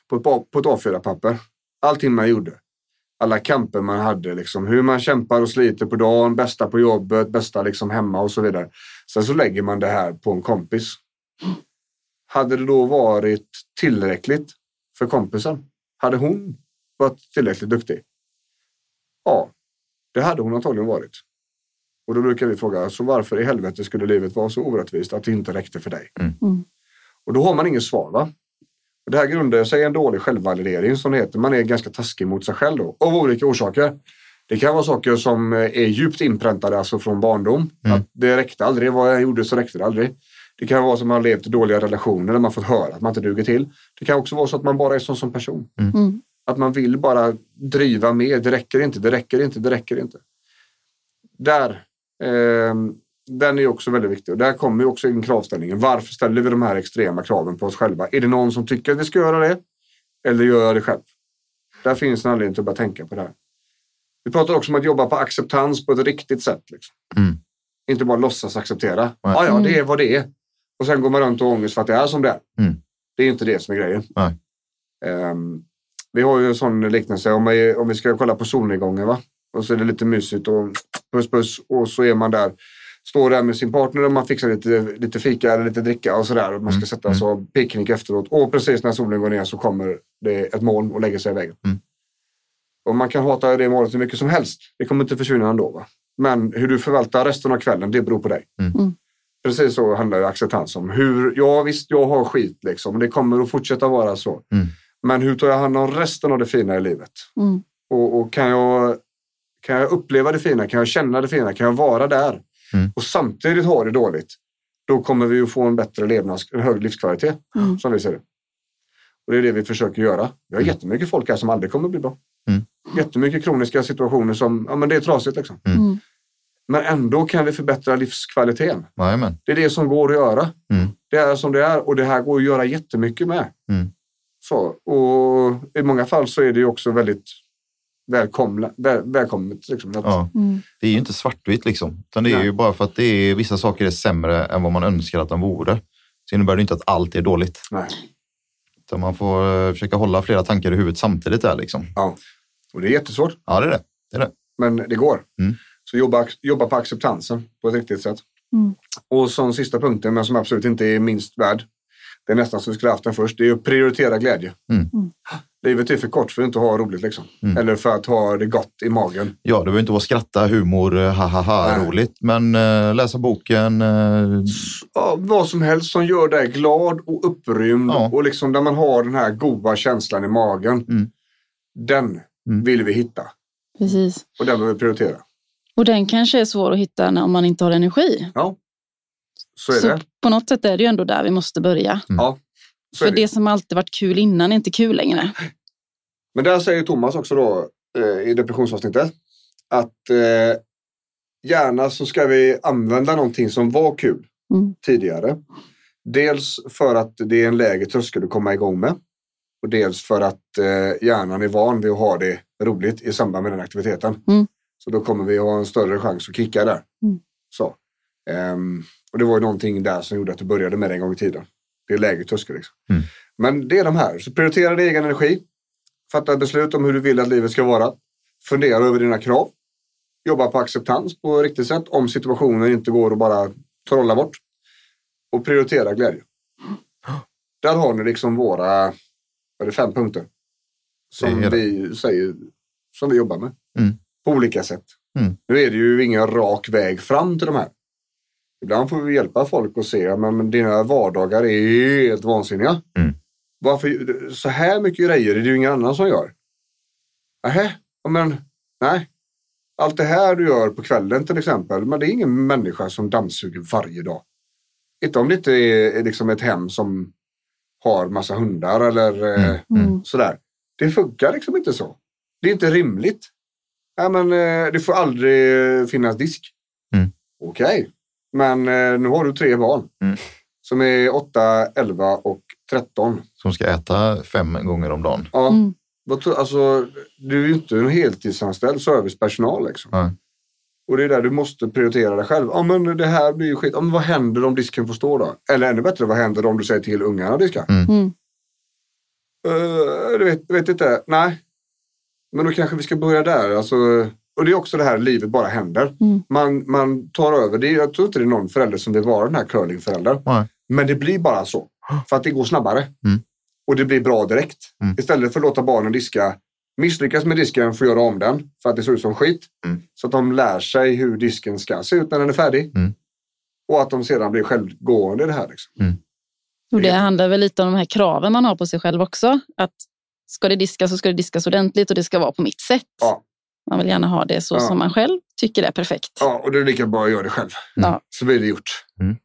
på ett, på ett A4-papper. Allting man gjorde. alla kamper man hade, liksom, hur man kämpar och sliter på dagen, bästa på jobbet, bästa liksom hemma och så vidare. Sen så lägger man det här på en kompis. Hade det då varit tillräckligt för kompisen? Hade hon varit tillräckligt duktig? Ja, det hade hon antagligen varit. Och då brukar vi fråga, så varför i helvete skulle livet vara så orättvist att det inte räckte för dig? Mm. Och då har man inget svar. Va? Och det här grundar sig i en dålig självvalidering som det heter. Man är ganska taskig mot sig själv då, av olika orsaker. Det kan vara saker som är djupt inpräntade alltså från barndom. Mm. Att det räckte aldrig. Vad jag gjorde så räckte det aldrig. Det kan vara som att man har levt i dåliga relationer där man fått höra att man inte duger till. Det kan också vara så att man bara är sån som person. Mm. Att man vill bara driva med. Det räcker inte, det räcker inte, det räcker inte. Där, eh, den är också väldigt viktig. Och där kommer ju också in kravställningen. Varför ställer vi de här extrema kraven på oss själva? Är det någon som tycker att vi ska göra det? Eller gör jag det själv? Där finns en anledning till att börja tänka på det här. Vi pratar också om att jobba på acceptans på ett riktigt sätt. Liksom. Mm. Inte bara låtsas acceptera. Ja, ja, det är vad det är. Och sen går man runt och ångest för att det är som det är. Mm. Det är inte det som är grejen. Nej. Vi har ju en sån liknelse om vi, om vi ska kolla på solnedgången. Va? Och så är det lite mysigt och puss puss och så är man där. Står där med sin partner och man fixar lite, lite fika eller lite dricka och sådär. Och man ska Mm. sätta sig och picknick efteråt. Och precis när solen går ner så kommer det ett moln och lägger sig i vägen. Mm. Och man kan hata det molnet hur mycket som helst. Det kommer inte försvinna ändå. Va? Men hur du förvaltar resten av kvällen, det beror på dig. Mm. Mm. Precis så handlar acceptans om. Hur, ja visst, jag har skit liksom. Det kommer att fortsätta vara så. Mm. Men hur tar jag hand om resten av det fina i livet? Mm. Och, och kan, jag, kan jag uppleva det fina? Kan jag känna det fina? Kan jag vara där? Mm. Och samtidigt ha det dåligt. Då kommer vi att få en bättre levnads, en hög livskvalitet. Mm. Som vi ser det. Och det är det vi försöker göra. Vi har Mm. jättemycket folk här som aldrig kommer bli bra. Mm. Jättemycket kroniska situationer som, ja men det är trasigt liksom. Mm. Men ändå kan vi förbättra livskvaliteten. Jajamän. Det är det som går att göra. Mm. Det är som det är och det här går att göra jättemycket med. Så, och I många fall så är det ju också väldigt välkomna, väl, välkommet. Liksom, att, Ja. Mm. Det är ju inte svartvitt liksom. Utan det är Nej. ju bara för att det är, vissa saker är sämre än vad man önskar att de vore. Så innebär det inte att allt är dåligt. Nej. Utan man får eh, försöka hålla flera tankar i huvudet samtidigt där liksom. Ja. Och det är jättesvårt, Ja, det är det. det, är det. men det går. Mm. Så jobba, jobba på acceptansen på ett riktigt sätt. Mm. Och som sista punkten, men som absolut inte är minst värd. Det är nästan så vi skulle haft den först. Det är att prioritera glädje. Mm. Mm. Livet är för kort för att inte ha roligt. Liksom. Mm. Eller för att ha det gott i magen. Ja, det behöver inte vara skratta, humor, ha ha ha, Nej. roligt. Men eh, läsa boken. Eh, Ja, vad som helst som gör dig glad och upprymd Ja. och liksom där man har den här goda känslan i magen. Mm. Den Mm. vill vi hitta Precis. och den behöver vi prioritera. Och den kanske är svår att hitta när man inte har energi. Ja, så är Så det. på något sätt är det ju ändå där vi måste börja. Ja, så är För det. det som alltid varit kul innan är inte kul längre. Men där säger Thomas också då eh, i depressionsavsnittet att eh, gärna så ska vi använda någonting som var kul Mm. tidigare. Dels för att det är en lägre tröskel att komma igång med. Och dels för att eh, hjärnan är van vid att ha det roligt i samband med den aktiviteten. Mm. Så då kommer vi ha en större chans att kicka där. Mm. Så. Ehm, och det var ju någonting där som gjorde att du började med det en gång i tiden. Det är lägre tröskel. Liksom. Mm. Men det är de här. Så prioritera din egen energi. Fatta beslut om hur du vill att livet ska vara. Fundera över dina krav. Jobba på acceptans på ett riktigt sätt om situationen inte går att bara trolla bort. Och prioritera glädje. Där har ni liksom våra är det, fem punkter. Som vi säger som vi jobbar med. Mm. På olika sätt. Mm. Nu är det ju ingen rak väg fram till de här. Ibland får vi hjälpa folk att se men, men dina vardagar är helt vansinniga. Mm. Varför, så här mycket grejer är det ju ingen annan som gör. Nähä, men nej. Allt det här du gör på kvällen till exempel, men det är ingen människa som dammsuger varje dag. Inte om det inte är, är liksom ett hem som har massa hundar eller eh, Mm. Mm. sådär. Det funkar liksom inte så. Det är inte rimligt. Ja, men, eh, det får aldrig finnas disk. Mm. Okej, men eh, nu har du tre barn. Mm. Som är 8, 11 och 13. som ska äta fem gånger om dagen. Ja, Mm. vad tror- alltså, du är ju inte en heltidsanställd servicepersonal. Liksom. Nej. Och det är där du måste prioritera dig själv. Ja, men det här blir ju skit. Ja, men vad händer om disken får stå då? Eller ännu bättre, vad händer om du säger till ungarna att diska? Mm. Uh, du vet, vet inte. Nej. men då kanske vi ska börja där. Alltså, och det är också det här livet bara händer. Mm. Man, man tar över. Det, är- jag tror inte det är någon förälder som vill vara den här curlingföräldern. Men det blir bara så. För att det går snabbare. Mm. Och det blir bra direkt. Mm. Istället för att låta barnen diska, misslyckas med disken att göra om den. För att det ser ut som skit. Mm. Så att de lär sig hur disken ska se ut när den är färdig. Mm. Och att de sedan blir självgående i det här. Liksom. Och det handlar väl lite om de här kraven man har på sig själv också. Att ska det diskas så ska det diskas ordentligt och det ska vara på mitt sätt. Ja. Man vill gärna ha det så Ja. som man själv tycker är perfekt. Ja, och det är lika bra att göra det själv. Ja. Så blir det gjort. Mm.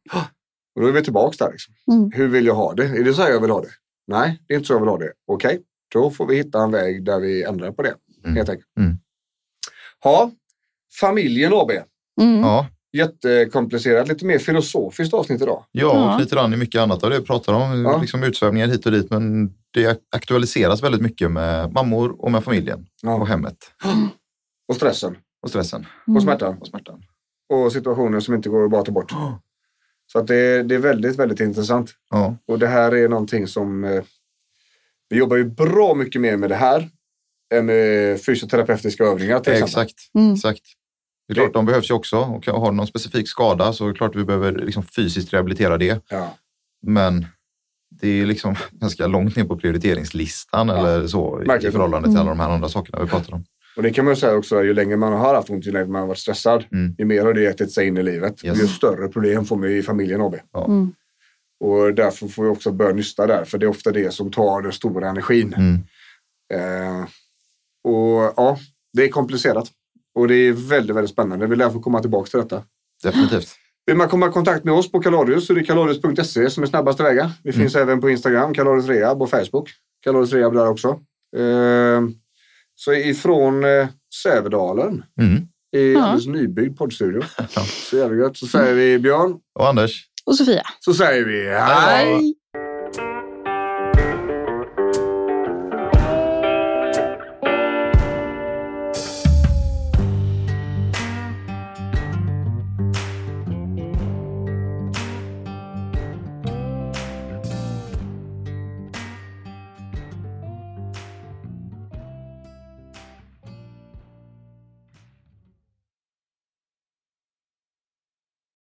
Och då är vi tillbaka där. Liksom. Mm. Hur vill jag ha det? Är det så här jag vill ha det? Nej, det är inte så jag vill ha det. Okej, då får vi hitta en väg där vi ändrar på det. Mm. Helt enkelt. Mm. Ja, familjen AB. Mm. Ja, Jättekomplicerat, lite mer filosofiskt avsnitt idag. ja, Ja. lite grann i mycket annat av det vi pratar om. Ja. Liksom utsvävningar hit och dit, men det aktualiseras väldigt mycket med mammor och med familjen och Ja. hemmet Och stressen och stressen och smärtan och smärtan. och situationer som inte går att bara ta bort. Så att det, det är väldigt, väldigt intressant. Ja, Och det här är någonting som eh, vi jobbar ju bra mycket mer med det här än med fysioterapeutiska övningar till exempel. exakt. Mm. exakt. Det är klart, de behövs ju också. Och har någon specifik skada så är det klart att vi behöver liksom fysiskt rehabilitera det. Ja. Men det är liksom ganska långt ner på prioriteringslistan Ja. eller så i förhållande till Mm. alla de här andra sakerna vi pratar om. Och det kan man säga också, ju längre man har haft ont, ju längre man har varit stressad, Mm. ju mer har det ätit sig in i livet. Yes. Ju större problem får vi i familjen AB. Mm. Och därför får vi också börja nysta där, för det är ofta det som tar den stora energin. Mm. Eh, och ja, det är komplicerat. Och det är väldigt, väldigt spännande. Vi lär få komma tillbaka till detta. Definitivt. Vill man komma i kontakt med oss på Kalorius så är det kalorius.se som är snabbaste vägen. Vi Mm. finns även på Instagram, Kalorius Rehab och Facebook. Kalorius Rehab där också. Eh, så ifrån eh, Sävedalen Mm. i Ja. alldeles nybyggd poddstudio. Så jävla gött. Så säger vi Björn, Och Anders, Och Sofia. så säger vi hej! Hej!